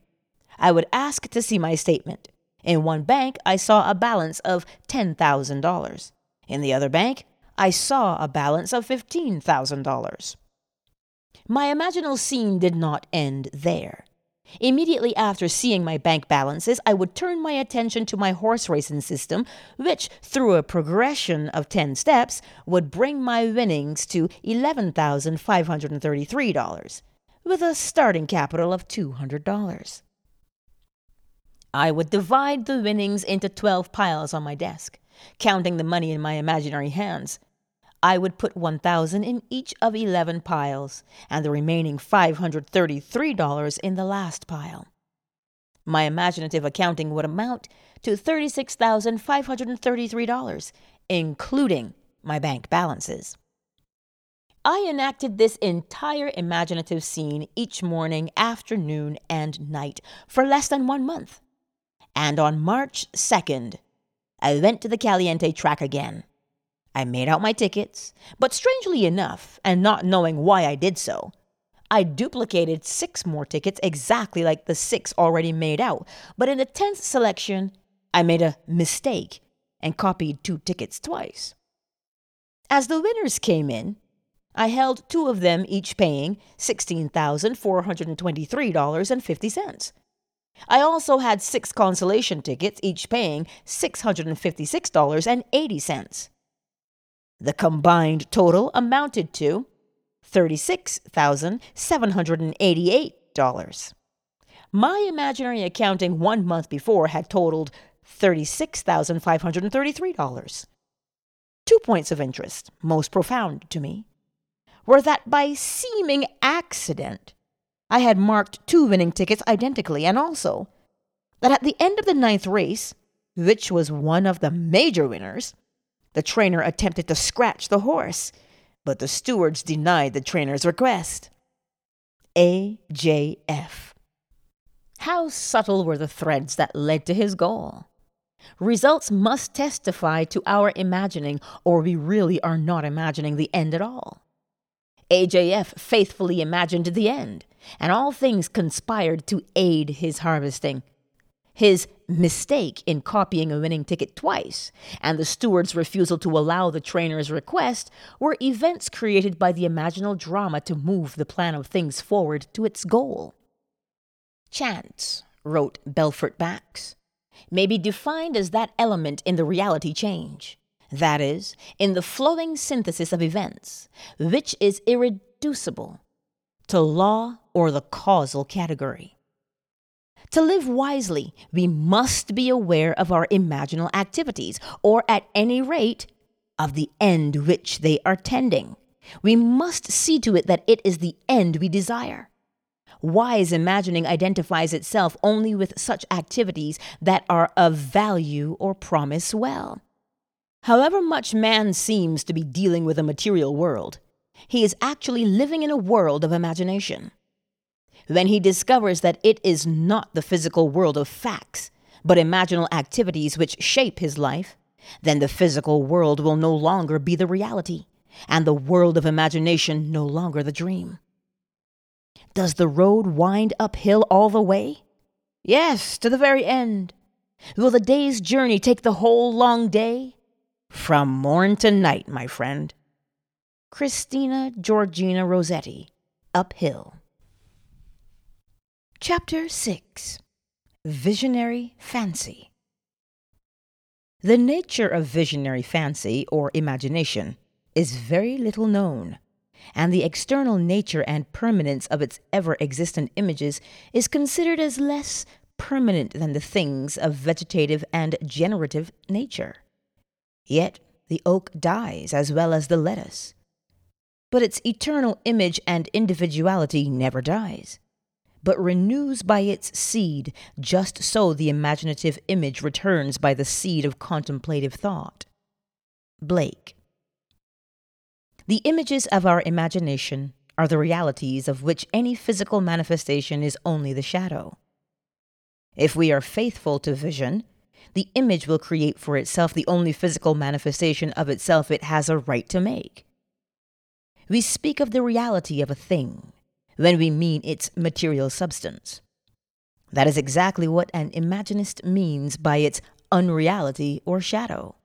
I would ask to see my statement. In one bank, I saw a balance of $10,000. In the other bank, I saw a balance of $15,000. My imaginal scene did not end there. Immediately after seeing my bank balances, I would turn my attention to my horse racing system, which, through a progression of 10 steps, would bring my winnings to $11,533, with a starting capital of $200. I would divide the winnings into 12 piles on my desk, counting the money in my imaginary hands. I would put 1000 in each of 11 piles and the remaining $533 in the last pile. My imaginative accounting would amount to $36,533, including my bank balances. I enacted this entire imaginative scene each morning, afternoon, and night for less than one month. And on March 2nd, I went to the Caliente track again. I made out my tickets, but strangely enough, and not knowing why I did so, I duplicated six more tickets exactly like the six already made out, but in the tenth selection, I made a mistake and copied two tickets twice. As the winners came in, I held two of them each paying $16,423.50. I also had six consolation tickets, each paying $656.80. The combined total amounted to $36,788. My imaginary accounting one month before had totaled $36,533. Two points of interest, most profound to me, were that by seeming accident, I had marked two winning tickets identically, and also that at the end of the ninth race, which was one of the major winners, the trainer attempted to scratch the horse, but the stewards denied the trainer's request. AJF. How subtle were the threads that led to his goal? Results must testify to our imagining, or we really are not imagining the end at all. AJF faithfully imagined the end, and all things conspired to aid his harvesting. His mistake in copying a winning ticket twice and the steward's refusal to allow the trainer's request were events created by the imaginal drama to move the plan of things forward to its goal. Chance, wrote Belfort Bax, may be defined as that element in the reality change, that is, in the flowing synthesis of events, which is irreducible to law or the causal category. To live wisely, we must be aware of our imaginal activities, or at any rate, of the end which they are tending. We must see to it that it is the end we desire. Wise imagining identifies itself only with such activities that are of value or promise well. However much man seems to be dealing with a material world, he is actually living in a world of imagination. When he discovers that it is not the physical world of facts, but imaginal activities which shape his life, then the physical world will no longer be the reality, and the world of imagination no longer the dream. Does the road wind uphill all the way? Yes, to the very end. Will the day's journey take the whole long day? From morn to night, my friend. Christina Georgina Rossetti, Uphill. Chapter 6 Visionary Fancy The nature of visionary fancy, or imagination, is very little known and the external nature and permanence of its ever existent images is considered as less permanent than the things of vegetative and generative nature. Yet the oak dies as well as the lettuce. But its eternal image and individuality never dies, but renews by its seed, just so the imaginative image returns by the seed of contemplative thought. Blake. The images of our imagination are the realities of which any physical manifestation is only the shadow. If we are faithful to vision, the image will create for itself the only physical manifestation of itself it has a right to make. We speak of the reality of a thing when we mean its material substance. That is exactly what an imaginist means by its unreality or shadow.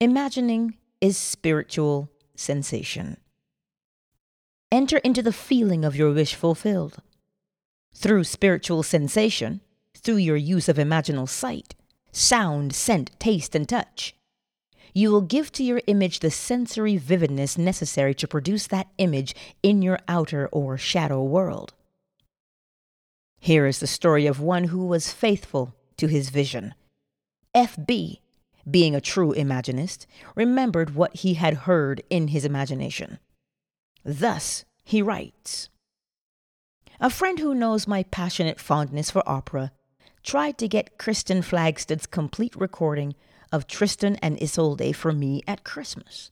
Imagining is spiritual sensation. Enter into the feeling of your wish fulfilled. Through spiritual sensation, through your use of imaginal sight, sound, scent, taste, and touch, you will give to your image the sensory vividness necessary to produce that image in your outer or shadow world. Here is the story of one who was faithful to his vision. F.B being a true Imaginist, remembered what he had heard in his imagination. Thus he writes A friend who knows my passionate fondness for opera tried to get Kirsten Flagstad's complete recording of Tristan and Isolde for me at Christmas.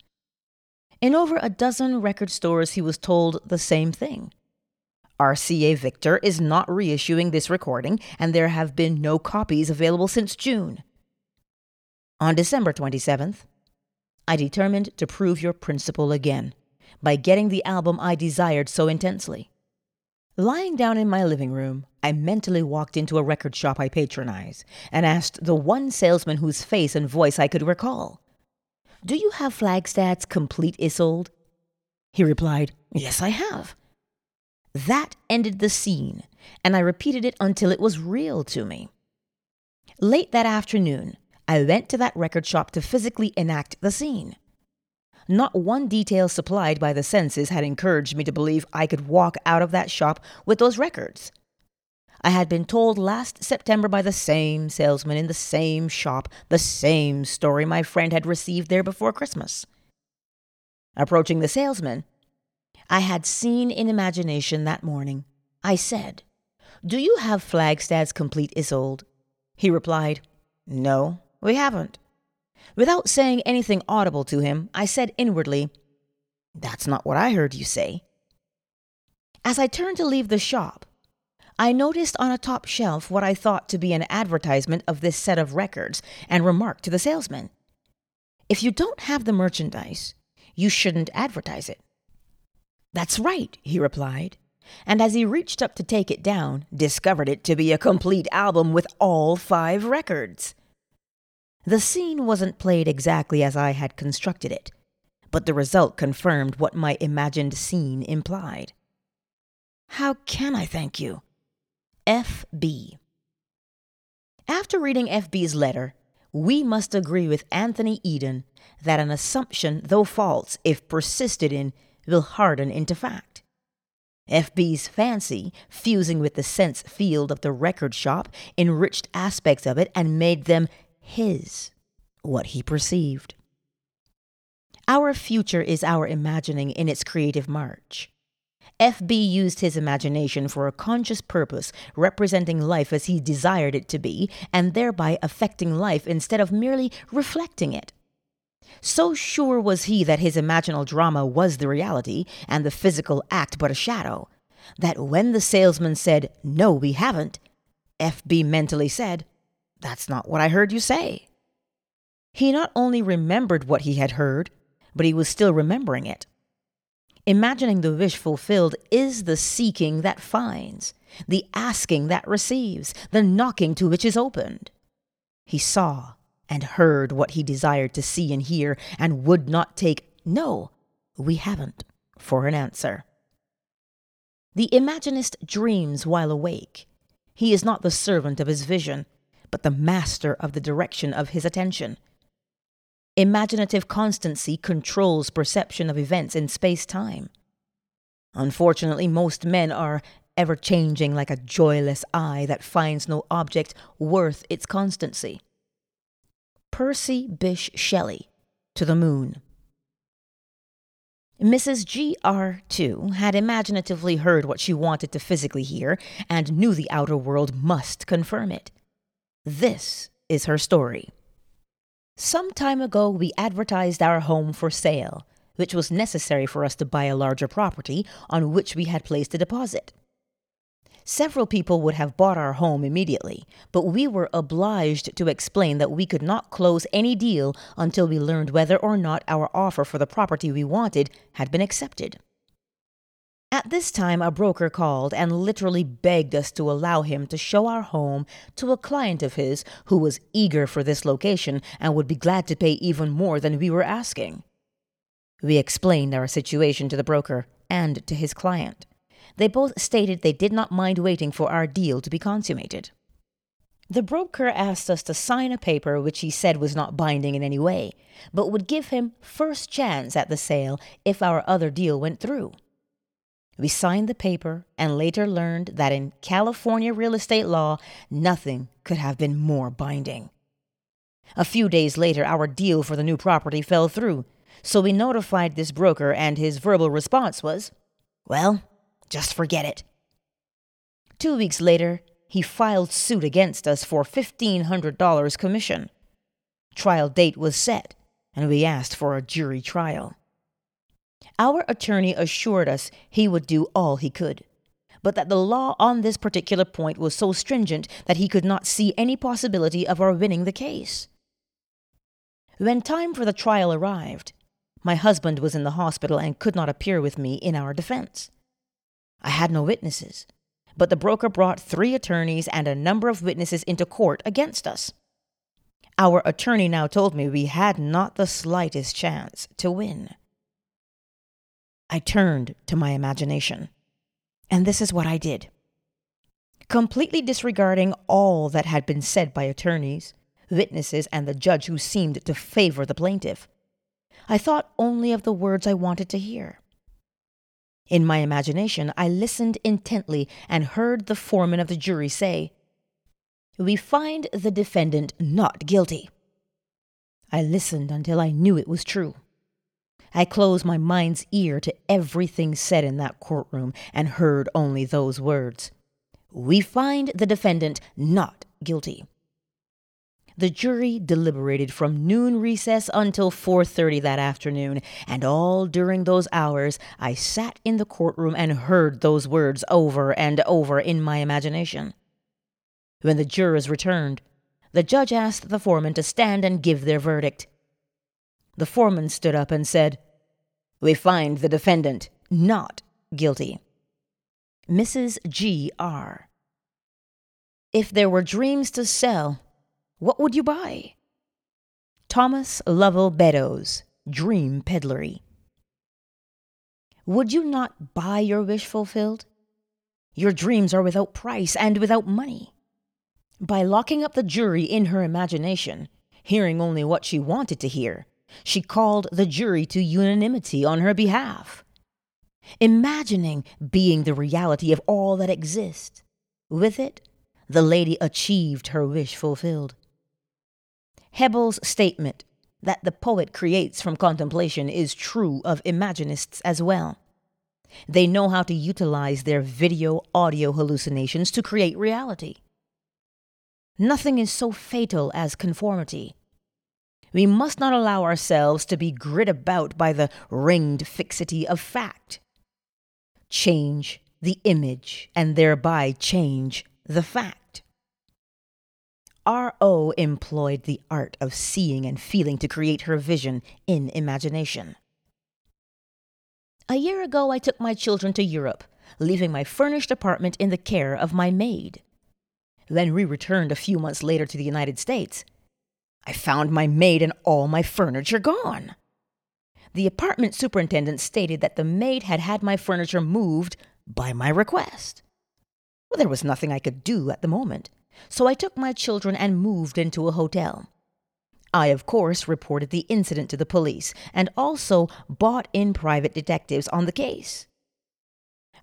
In over a dozen record stores, he was told the same thing. RCA Victor is not reissuing this recording, and there have been no copies available since June. On December 27th, I determined to prove your principle again by getting the album I desired so intensely. Lying down in my living room, I mentally walked into a record shop I patronize and asked the one salesman whose face and voice I could recall, Do you have Flagstad's Complete Isolde? He replied, Yes, I have. That ended the scene, and I repeated it until it was real to me. Late that afternoon, I went to that record shop to physically enact the scene. Not one detail supplied by the senses had encouraged me to believe I could walk out of that shop with those records. I had been told last September by the same salesman in the same shop the same story my friend had received there before Christmas. Approaching the salesman, I had seen in imagination that morning, I said, Do you have Flagstad's complete Isolde? He replied, No, we haven't. Without saying anything audible to him, I said inwardly, That's not what I heard you say. As I turned to leave the shop, I noticed on a top shelf what I thought to be an advertisement of this set of records and remarked to the salesman, If you don't have the merchandise, you shouldn't advertise it. That's right, he replied, and as he reached up to take it down, discovered it to be a complete album with all five records. The scene wasn't played exactly as I had constructed it, but the result confirmed what my imagined scene implied. How can I thank you? F.B. After reading F.B.'s letter, we must agree with Anthony Eden that an assumption, though false, if persisted in, will harden into fact. FB's fancy, fusing with the sense field of the record shop, enriched aspects of it and made them his, what he perceived. Our future is our imagining in its creative march. FB used his imagination for a conscious purpose, representing life as he desired it to be, and thereby affecting life instead of merely reflecting it. So sure was he that his imaginal drama was the reality, and the physical act but a shadow, that when the salesman said, No, we haven't, FB mentally said, That's not what I heard you say. He not only remembered what he had heard, but he was still remembering it. Imagining the wish fulfilled is the seeking that finds, the asking that receives, the knocking to which is opened. He saw and heard what he desired to see and hear, and would not take no, we haven't, for an answer. The Imaginist dreams while awake. He is not the servant of his vision, but the master of the direction of his attention. Imaginative constancy controls perception of events in space time. Unfortunately, most men are ever changing like a joyless eye that finds no object worth its constancy. Percy Bysshe Shelley, To the Moon. Mrs. G.R. too had imaginatively heard what she wanted to physically hear and knew the outer world must confirm it. This is her story. Some time ago, we advertised our home for sale, which was necessary for us to buy a larger property on which we had placed a deposit. Several people would have bought our home immediately, but we were obliged to explain that we could not close any deal until we learned whether or not our offer for the property we wanted had been accepted. At this time, a broker called and literally begged us to allow him to show our home to a client of his who was eager for this location and would be glad to pay even more than we were asking. We explained our situation to the broker and to his client. They both stated they did not mind waiting for our deal to be consummated. The broker asked us to sign a paper which he said was not binding in any way, but would give him first chance at the sale if our other deal went through. We signed the paper and later learned that in California real estate law, nothing could have been more binding. A few days later, our deal for the new property fell through, so we notified this broker, and his verbal response was, Well, just forget it. Two weeks later, he filed suit against us for $1,500 commission. Trial date was set, and we asked for a jury trial. Our attorney assured us he would do all he could, but that the law on this particular point was so stringent that he could not see any possibility of our winning the case. When time for the trial arrived, my husband was in the hospital and could not appear with me in our defense. I had no witnesses, but the broker brought three attorneys and a number of witnesses into court against us. Our attorney now told me we had not the slightest chance to win. I turned to my imagination. And this is what I did. Completely disregarding all that had been said by attorneys, witnesses, and the judge who seemed to favor the plaintiff, I thought only of the words I wanted to hear. In my imagination, I listened intently and heard the foreman of the jury say, We find the defendant not guilty. I listened until I knew it was true. I closed my mind's ear to everything said in that courtroom and heard only those words We find the defendant not guilty. The jury deliberated from noon recess until 4:30 that afternoon, and all during those hours I sat in the courtroom and heard those words over and over in my imagination. When the jurors returned, the judge asked the foreman to stand and give their verdict. The foreman stood up and said, We find the defendant not guilty. Mrs. G. R. If there were dreams to sell, what would you buy? Thomas Lovell Beddoes, Dream Pedlary. Would you not buy your wish fulfilled? Your dreams are without price and without money. By locking up the jury in her imagination, hearing only what she wanted to hear, she called the jury to unanimity on her behalf. imagining being the reality of all that exists. With it, the lady achieved her wish fulfilled. Hebbel's statement that the poet creates from contemplation is true of Imaginists as well. They know how to utilize their video audio hallucinations to create reality. Nothing is so fatal as conformity. We must not allow ourselves to be grit about by the ringed fixity of fact. Change the image and thereby change the fact. R.O. employed the art of seeing and feeling to create her vision in imagination. A year ago, I took my children to Europe, leaving my furnished apartment in the care of my maid. When we returned a few months later to the United States, I found my maid and all my furniture gone. The apartment superintendent stated that the maid had had my furniture moved by my request. Well, there was nothing I could do at the moment, so I took my children and moved into a hotel. I, of course, reported the incident to the police and also bought in private detectives on the case.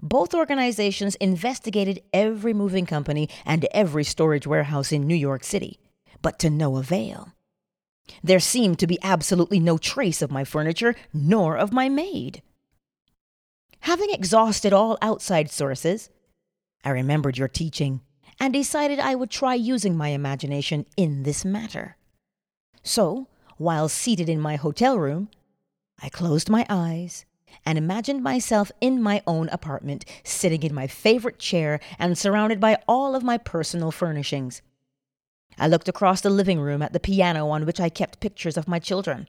Both organizations investigated every moving company and every storage warehouse in New York City, but to no avail. There seemed to be absolutely no trace of my furniture nor of my maid. Having exhausted all outside sources, I remembered your teaching and decided I would try using my imagination in this matter. So, while seated in my hotel room, I closed my eyes and imagined myself in my own apartment, sitting in my favorite chair and surrounded by all of my personal furnishings. I looked across the living room at the piano on which I kept pictures of my children.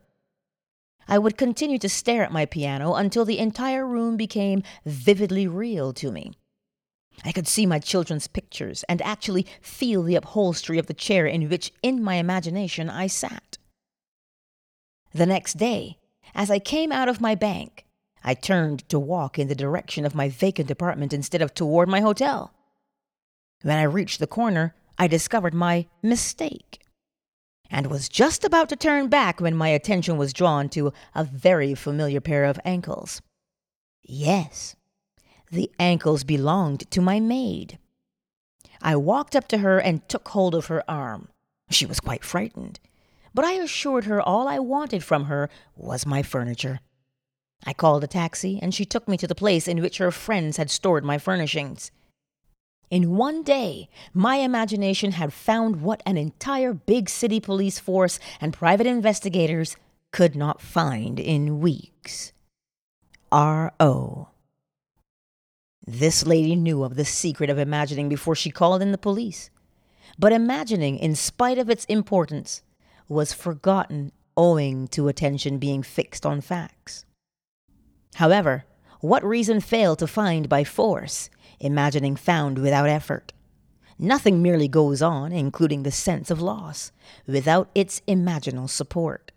I would continue to stare at my piano until the entire room became vividly real to me. I could see my children's pictures and actually feel the upholstery of the chair in which, in my imagination, I sat. The next day, as I came out of my bank, I turned to walk in the direction of my vacant apartment instead of toward my hotel. When I reached the corner, I discovered my mistake and was just about to turn back when my attention was drawn to a very familiar pair of ankles. Yes, the ankles belonged to my maid. I walked up to her and took hold of her arm. She was quite frightened, but I assured her all I wanted from her was my furniture. I called a taxi, and she took me to the place in which her friends had stored my furnishings. In one day, my imagination had found what an entire big city police force and private investigators could not find in weeks. R.O. This lady knew of the secret of imagining before she called in the police. But imagining, in spite of its importance, was forgotten owing to attention being fixed on facts. However, what reason failed to find by force, imagining found without effort? Nothing merely goes on, including the sense of loss, without its imaginal support.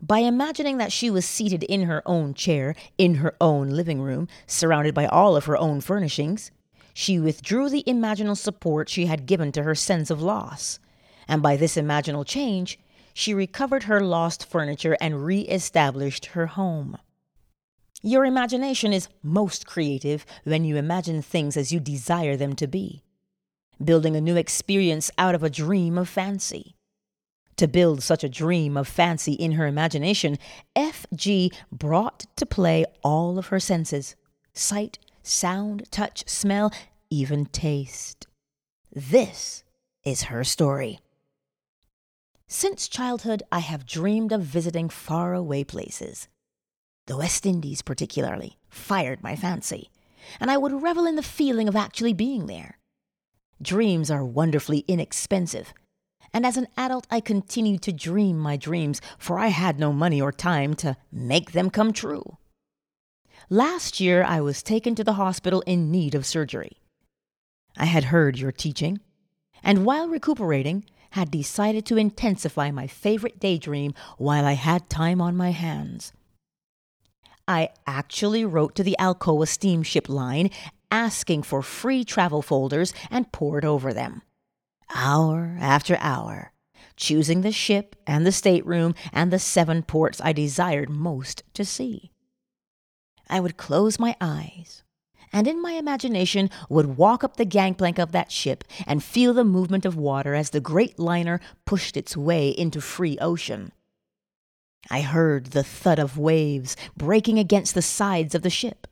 By imagining that she was seated in her own chair, in her own living room, surrounded by all of her own furnishings, she withdrew the imaginal support she had given to her sense of loss, and by this imaginal change, she recovered her lost furniture and re established her home. Your imagination is most creative when you imagine things as you desire them to be, building a new experience out of a dream of fancy. To build such a dream of fancy in her imagination, F.G. brought to play all of her senses sight, sound, touch, smell, even taste. This is her story. Since childhood, I have dreamed of visiting faraway places. The West Indies, particularly, fired my fancy, and I would revel in the feeling of actually being there. Dreams are wonderfully inexpensive and as an adult, I continued to dream my dreams, for I had no money or time to make them come true. Last year, I was taken to the hospital in need of surgery. I had heard your teaching, and while recuperating, had decided to intensify my favorite daydream while I had time on my hands. I actually wrote to the Alcoa steamship line asking for free travel folders and pored over them hour after hour, choosing the ship and the stateroom and the seven ports I desired most to see. I would close my eyes and in my imagination would walk up the gangplank of that ship and feel the movement of water as the great liner pushed its way into free ocean. I heard the thud of waves breaking against the sides of the ship,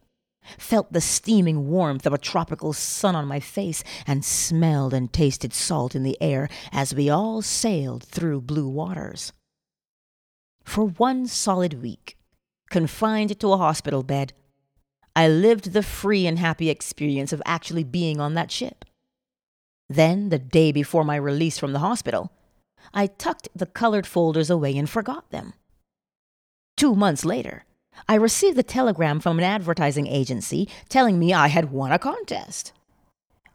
felt the steaming warmth of a tropical sun on my face, and smelled and tasted salt in the air as we all sailed through blue waters. For one solid week, confined to a hospital bed, I lived the free and happy experience of actually being on that ship. Then, the day before my release from the hospital, I tucked the colored folders away and forgot them. Two months later, I received a telegram from an advertising agency telling me I had won a contest.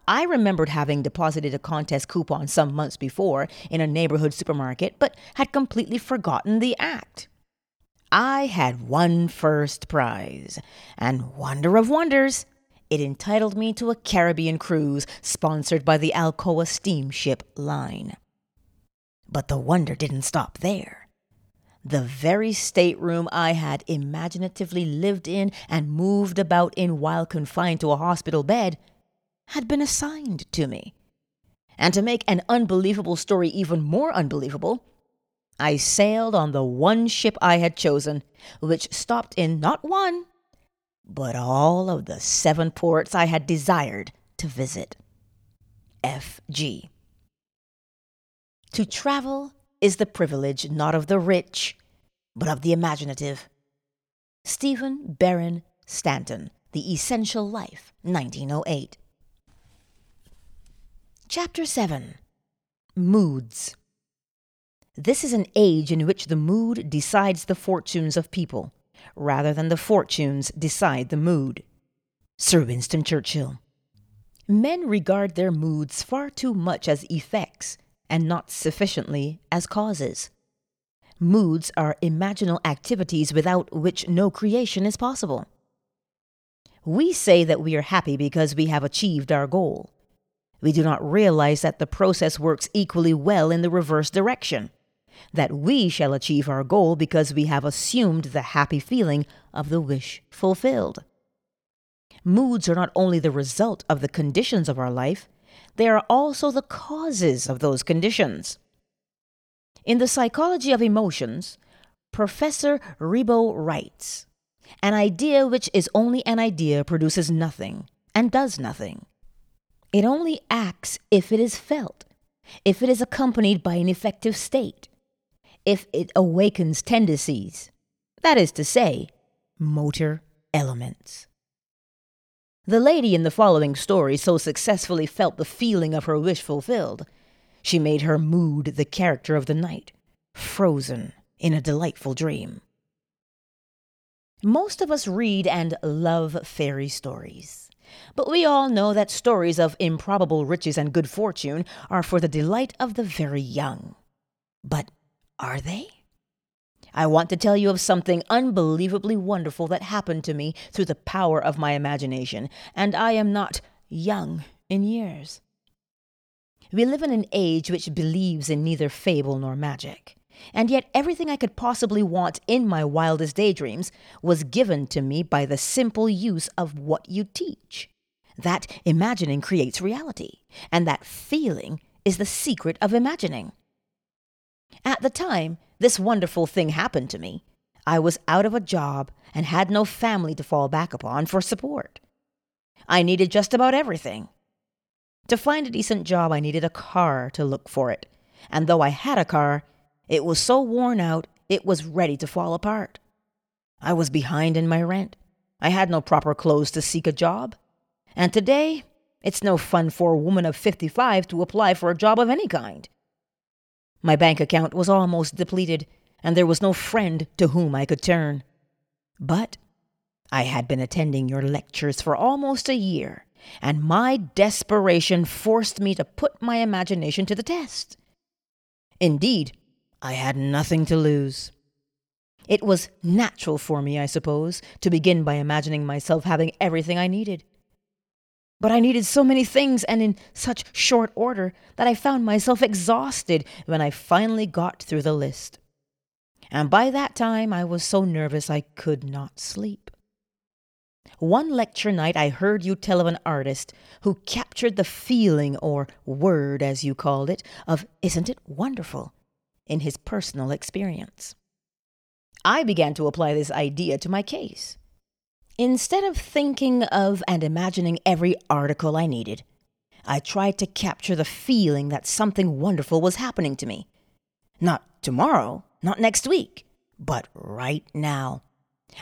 I remembered having deposited a contest coupon some months before in a neighborhood supermarket, but had completely forgotten the act. I had won first prize, and wonder of wonders, it entitled me to a Caribbean cruise sponsored by the Alcoa Steamship Line. But the wonder didn't stop there. The very stateroom I had imaginatively lived in and moved about in while confined to a hospital bed had been assigned to me. And to make an unbelievable story even more unbelievable, I sailed on the one ship I had chosen, which stopped in not one, but all of the seven ports I had desired to visit. F.G. To travel is the privilege not of the rich, but of the imaginative. Stephen Berrien Stanton, The Essential Life, 1908. Chapter 7 Moods. This is an age in which the mood decides the fortunes of people, rather than the fortunes decide the mood. Sir Winston Churchill. Men regard their moods far too much as effects and not sufficiently as causes. Moods are imaginal activities without which no creation is possible. We say that we are happy because we have achieved our goal. We do not realize that the process works equally well in the reverse direction that we shall achieve our goal because we have assumed the happy feeling of the wish fulfilled. Moods are not only the result of the conditions of our life, they are also the causes of those conditions. In the psychology of emotions, Professor Ribot writes An idea which is only an idea produces nothing and does nothing. It only acts if it is felt, if it is accompanied by an effective state if it awakens tendencies, that is to say, motor elements. The lady in the following story so successfully felt the feeling of her wish fulfilled. She made her mood the character of the night, frozen in a delightful dream. Most of us read and love fairy stories. But we all know that stories of improbable riches and good fortune are for the delight of the very young. But are they? I want to tell you of something unbelievably wonderful that happened to me through the power of my imagination, and I am not young in years. We live in an age which believes in neither fable nor magic, and yet everything I could possibly want in my wildest daydreams was given to me by the simple use of what you teach. That imagining creates reality, and that feeling is the secret of imagining. At the time this wonderful thing happened to me, I was out of a job and had no family to fall back upon for support. I needed just about everything. To find a decent job, I needed a car to look for it, and though I had a car, it was so worn out it was ready to fall apart. I was behind in my rent. I had no proper clothes to seek a job. And today, it's no fun for a woman of 55 to apply for a job of any kind. My bank account was almost depleted, and there was no friend to whom I could turn. But I had been attending your lectures for almost a year, and my desperation forced me to put my imagination to the test. Indeed, I had nothing to lose. It was natural for me, I suppose, to begin by imagining myself having everything I needed. But I needed so many things and in such short order that I found myself exhausted when I finally got through the list. And by that time I was so nervous I could not sleep. One lecture night, I heard you tell of an artist who captured the feeling, or word as you called it, of Isn't it wonderful? in his personal experience. I began to apply this idea to my case. Instead of thinking of and imagining every article I needed, I tried to capture the feeling that something wonderful was happening to me. Not tomorrow, not next week, but right now.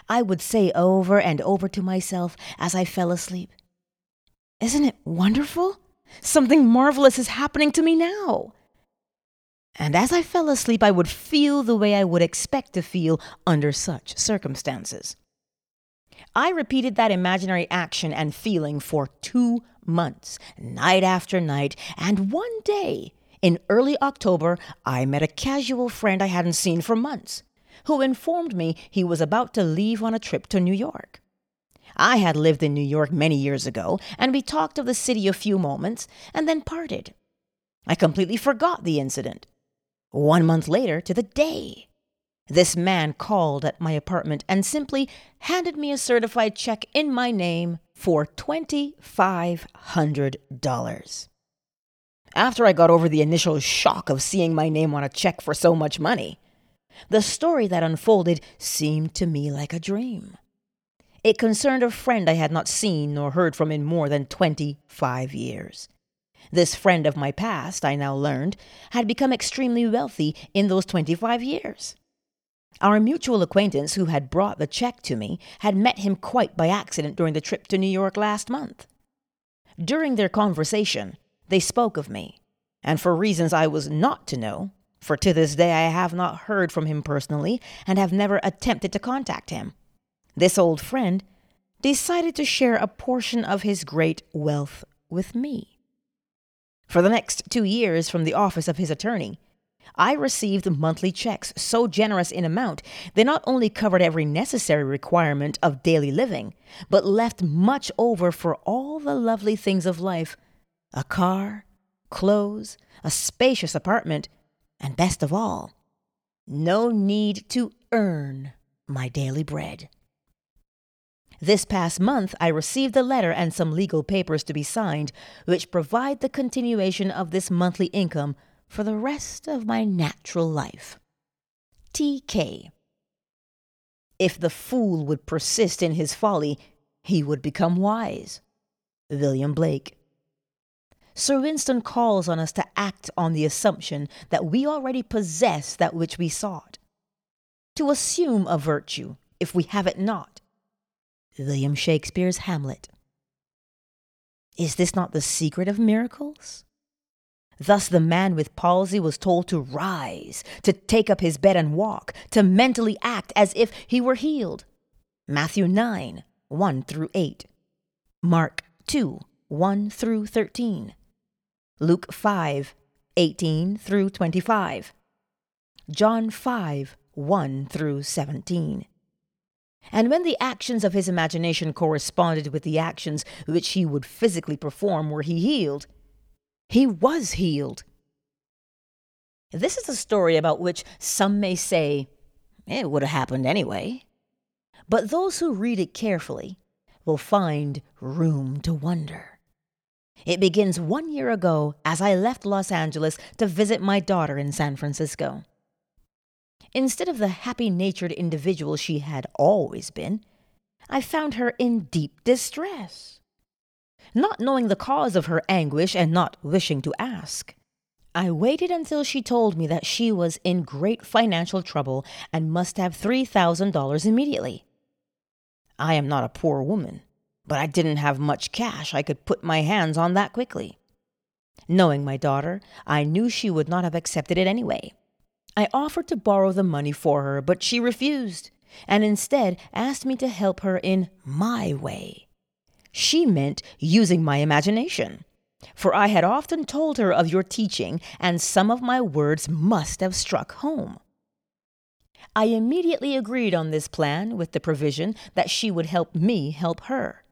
I would say over and over to myself as I fell asleep Isn't it wonderful? Something marvelous is happening to me now. And as I fell asleep, I would feel the way I would expect to feel under such circumstances. I repeated that imaginary action and feeling for two months, night after night, and one day, in early October, I met a casual friend I hadn't seen for months, who informed me he was about to leave on a trip to New York. I had lived in New York many years ago, and we talked of the city a few moments and then parted. I completely forgot the incident. One month later, to the day, this man called at my apartment and simply handed me a certified check in my name for $2,500. After I got over the initial shock of seeing my name on a check for so much money, the story that unfolded seemed to me like a dream. It concerned a friend I had not seen nor heard from in more than 25 years. This friend of my past, I now learned, had become extremely wealthy in those 25 years. Our mutual acquaintance who had brought the check to me had met him quite by accident during the trip to New York last month. During their conversation, they spoke of me, and for reasons I was not to know, for to this day I have not heard from him personally and have never attempted to contact him. This old friend decided to share a portion of his great wealth with me. For the next two years from the office of his attorney, I received monthly checks so generous in amount they not only covered every necessary requirement of daily living, but left much over for all the lovely things of life a car, clothes, a spacious apartment, and best of all, no need to earn my daily bread. This past month, I received a letter and some legal papers to be signed, which provide the continuation of this monthly income for the rest of my natural life. TK. If the fool would persist in his folly, he would become wise. William Blake. Sir Winston calls on us to act on the assumption that we already possess that which we sought, to assume a virtue if we have it not, William Shakespeare's Hamlet. Is this not the secret of miracles? Thus, the man with palsy was told to rise, to take up his bed and walk, to mentally act as if he were healed. Matthew 9, 1 through 8. Mark 2, 1 through 13. Luke 5, 18 through 25. John 5, 1 through 17. And when the actions of his imagination corresponded with the actions which he would physically perform were he healed, he was healed. This is a story about which some may say, it would have happened anyway. But those who read it carefully will find room to wonder. It begins one year ago as I left Los Angeles to visit my daughter in San Francisco. Instead of the happy natured individual she had always been, I found her in deep distress. Not knowing the cause of her anguish and not wishing to ask, I waited until she told me that she was in great financial trouble and must have $3,000 immediately. I am not a poor woman, but I didn't have much cash I could put my hands on that quickly. Knowing my daughter, I knew she would not have accepted it anyway. I offered to borrow the money for her, but she refused, and instead asked me to help her in my way. She meant using my imagination, for I had often told her of your teaching, and some of my words must have struck home. I immediately agreed on this plan with the provision that she would help me help her.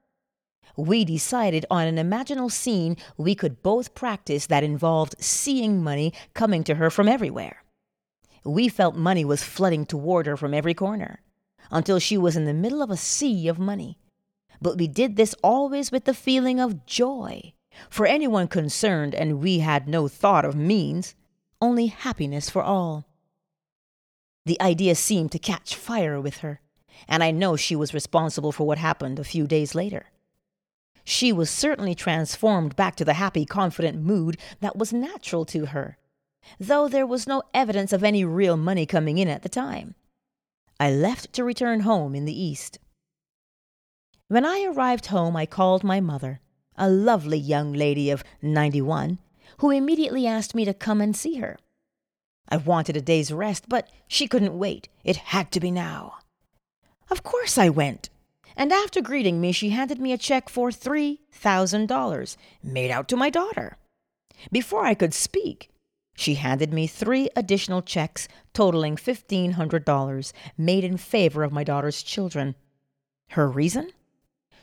We decided on an imaginal scene we could both practice that involved seeing money coming to her from everywhere. We felt money was flooding toward her from every corner until she was in the middle of a sea of money. But we did this always with the feeling of joy for anyone concerned, and we had no thought of means, only happiness for all. The idea seemed to catch fire with her, and I know she was responsible for what happened a few days later. She was certainly transformed back to the happy, confident mood that was natural to her, though there was no evidence of any real money coming in at the time. I left to return home in the East. When I arrived home, I called my mother, a lovely young lady of 91, who immediately asked me to come and see her. I wanted a day's rest, but she couldn't wait. It had to be now. Of course I went. And after greeting me, she handed me a check for $3,000, made out to my daughter. Before I could speak, she handed me three additional checks totaling $1,500, made in favor of my daughter's children. Her reason?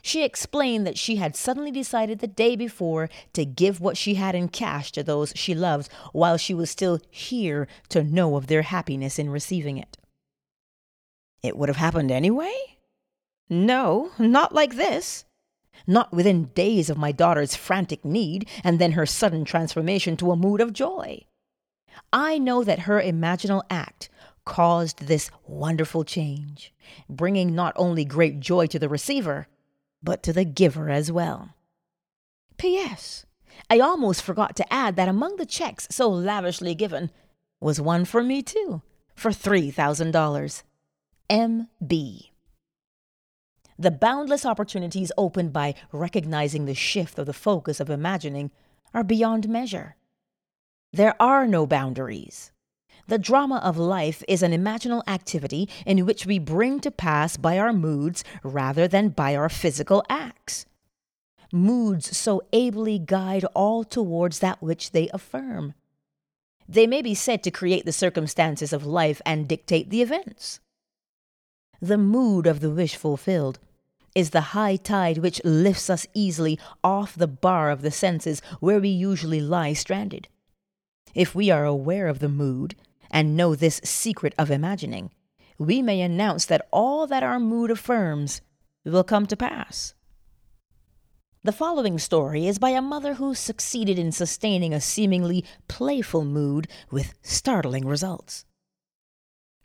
She explained that she had suddenly decided the day before to give what she had in cash to those she loved while she was still here to know of their happiness in receiving it. It would have happened anyway? No, not like this. Not within days of my daughter's frantic need and then her sudden transformation to a mood of joy. I know that her imaginal act caused this wonderful change, bringing not only great joy to the receiver, but to the giver as well. P.S. I almost forgot to add that among the checks so lavishly given was one for me too, for $3,000. M.B. The boundless opportunities opened by recognizing the shift of the focus of imagining are beyond measure. There are no boundaries. The drama of life is an imaginal activity in which we bring to pass by our moods rather than by our physical acts. Moods so ably guide all towards that which they affirm. They may be said to create the circumstances of life and dictate the events. The mood of the wish fulfilled is the high tide which lifts us easily off the bar of the senses where we usually lie stranded. If we are aware of the mood, and know this secret of imagining, we may announce that all that our mood affirms will come to pass. The following story is by a mother who succeeded in sustaining a seemingly playful mood with startling results.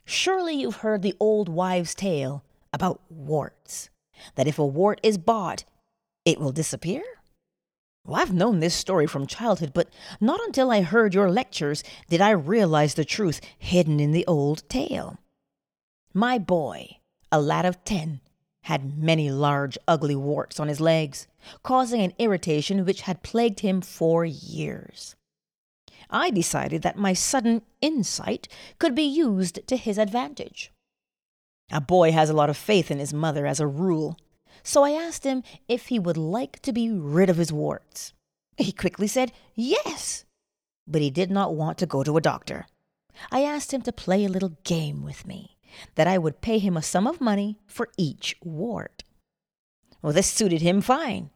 Surely you've heard the old wives' tale about warts, that if a wart is bought, it will disappear? Well, I've known this story from childhood, but not until I heard your lectures did I realize the truth hidden in the old tale. My boy, a lad of ten, had many large, ugly warts on his legs, causing an irritation which had plagued him for years. I decided that my sudden insight could be used to his advantage. A boy has a lot of faith in his mother as a rule, so I asked him if he would like to be rid of his warts. He quickly said yes, but he did not want to go to a doctor. I asked him to play a little game with me, that I would pay him a sum of money for each wart. Well, this suited him fine.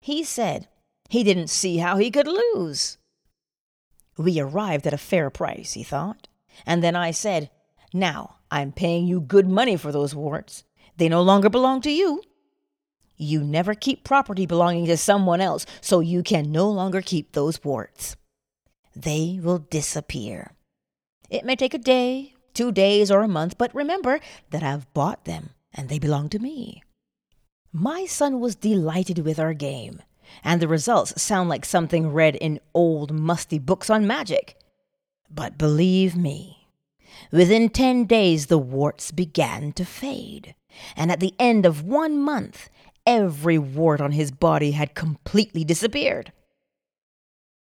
He said he didn't see how he could lose. We arrived at a fair price, he thought, and then I said, Now I'm paying you good money for those warts. They no longer belong to you. You never keep property belonging to someone else, so you can no longer keep those warts. They will disappear. It may take a day, two days, or a month, but remember that I've bought them and they belong to me. My son was delighted with our game, and the results sound like something read in old musty books on magic. But believe me, within ten days the warts began to fade and at the end of one month, every wart on his body had completely disappeared.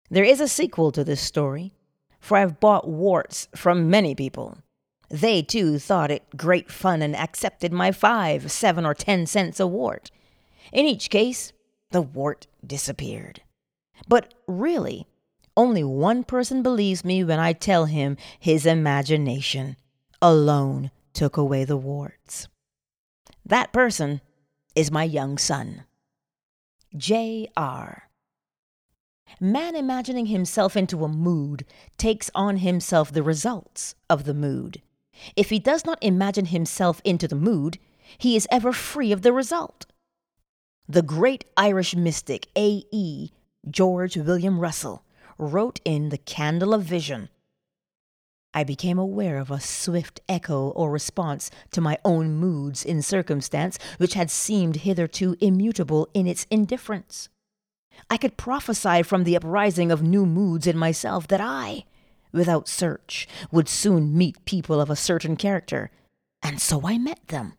There is a sequel to this story, for I've bought warts from many people. They too thought it great fun and accepted my five, seven, or ten cents a wart. In each case, the wart disappeared. But really, only one person believes me when I tell him his imagination alone took away the warts. That person is my young son. J.R. Man imagining himself into a mood takes on himself the results of the mood. If he does not imagine himself into the mood, he is ever free of the result. The great Irish mystic A.E. George William Russell wrote in The Candle of Vision I became aware of a swift echo or response to my own moods in circumstance which had seemed hitherto immutable in its indifference. I could prophesy from the uprising of new moods in myself that I, without search, would soon meet people of a certain character, and so I met them.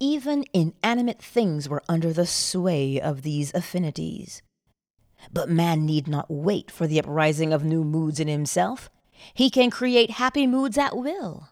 Even inanimate things were under the sway of these affinities. But man need not wait for the uprising of new moods in himself. He can create happy moods at will.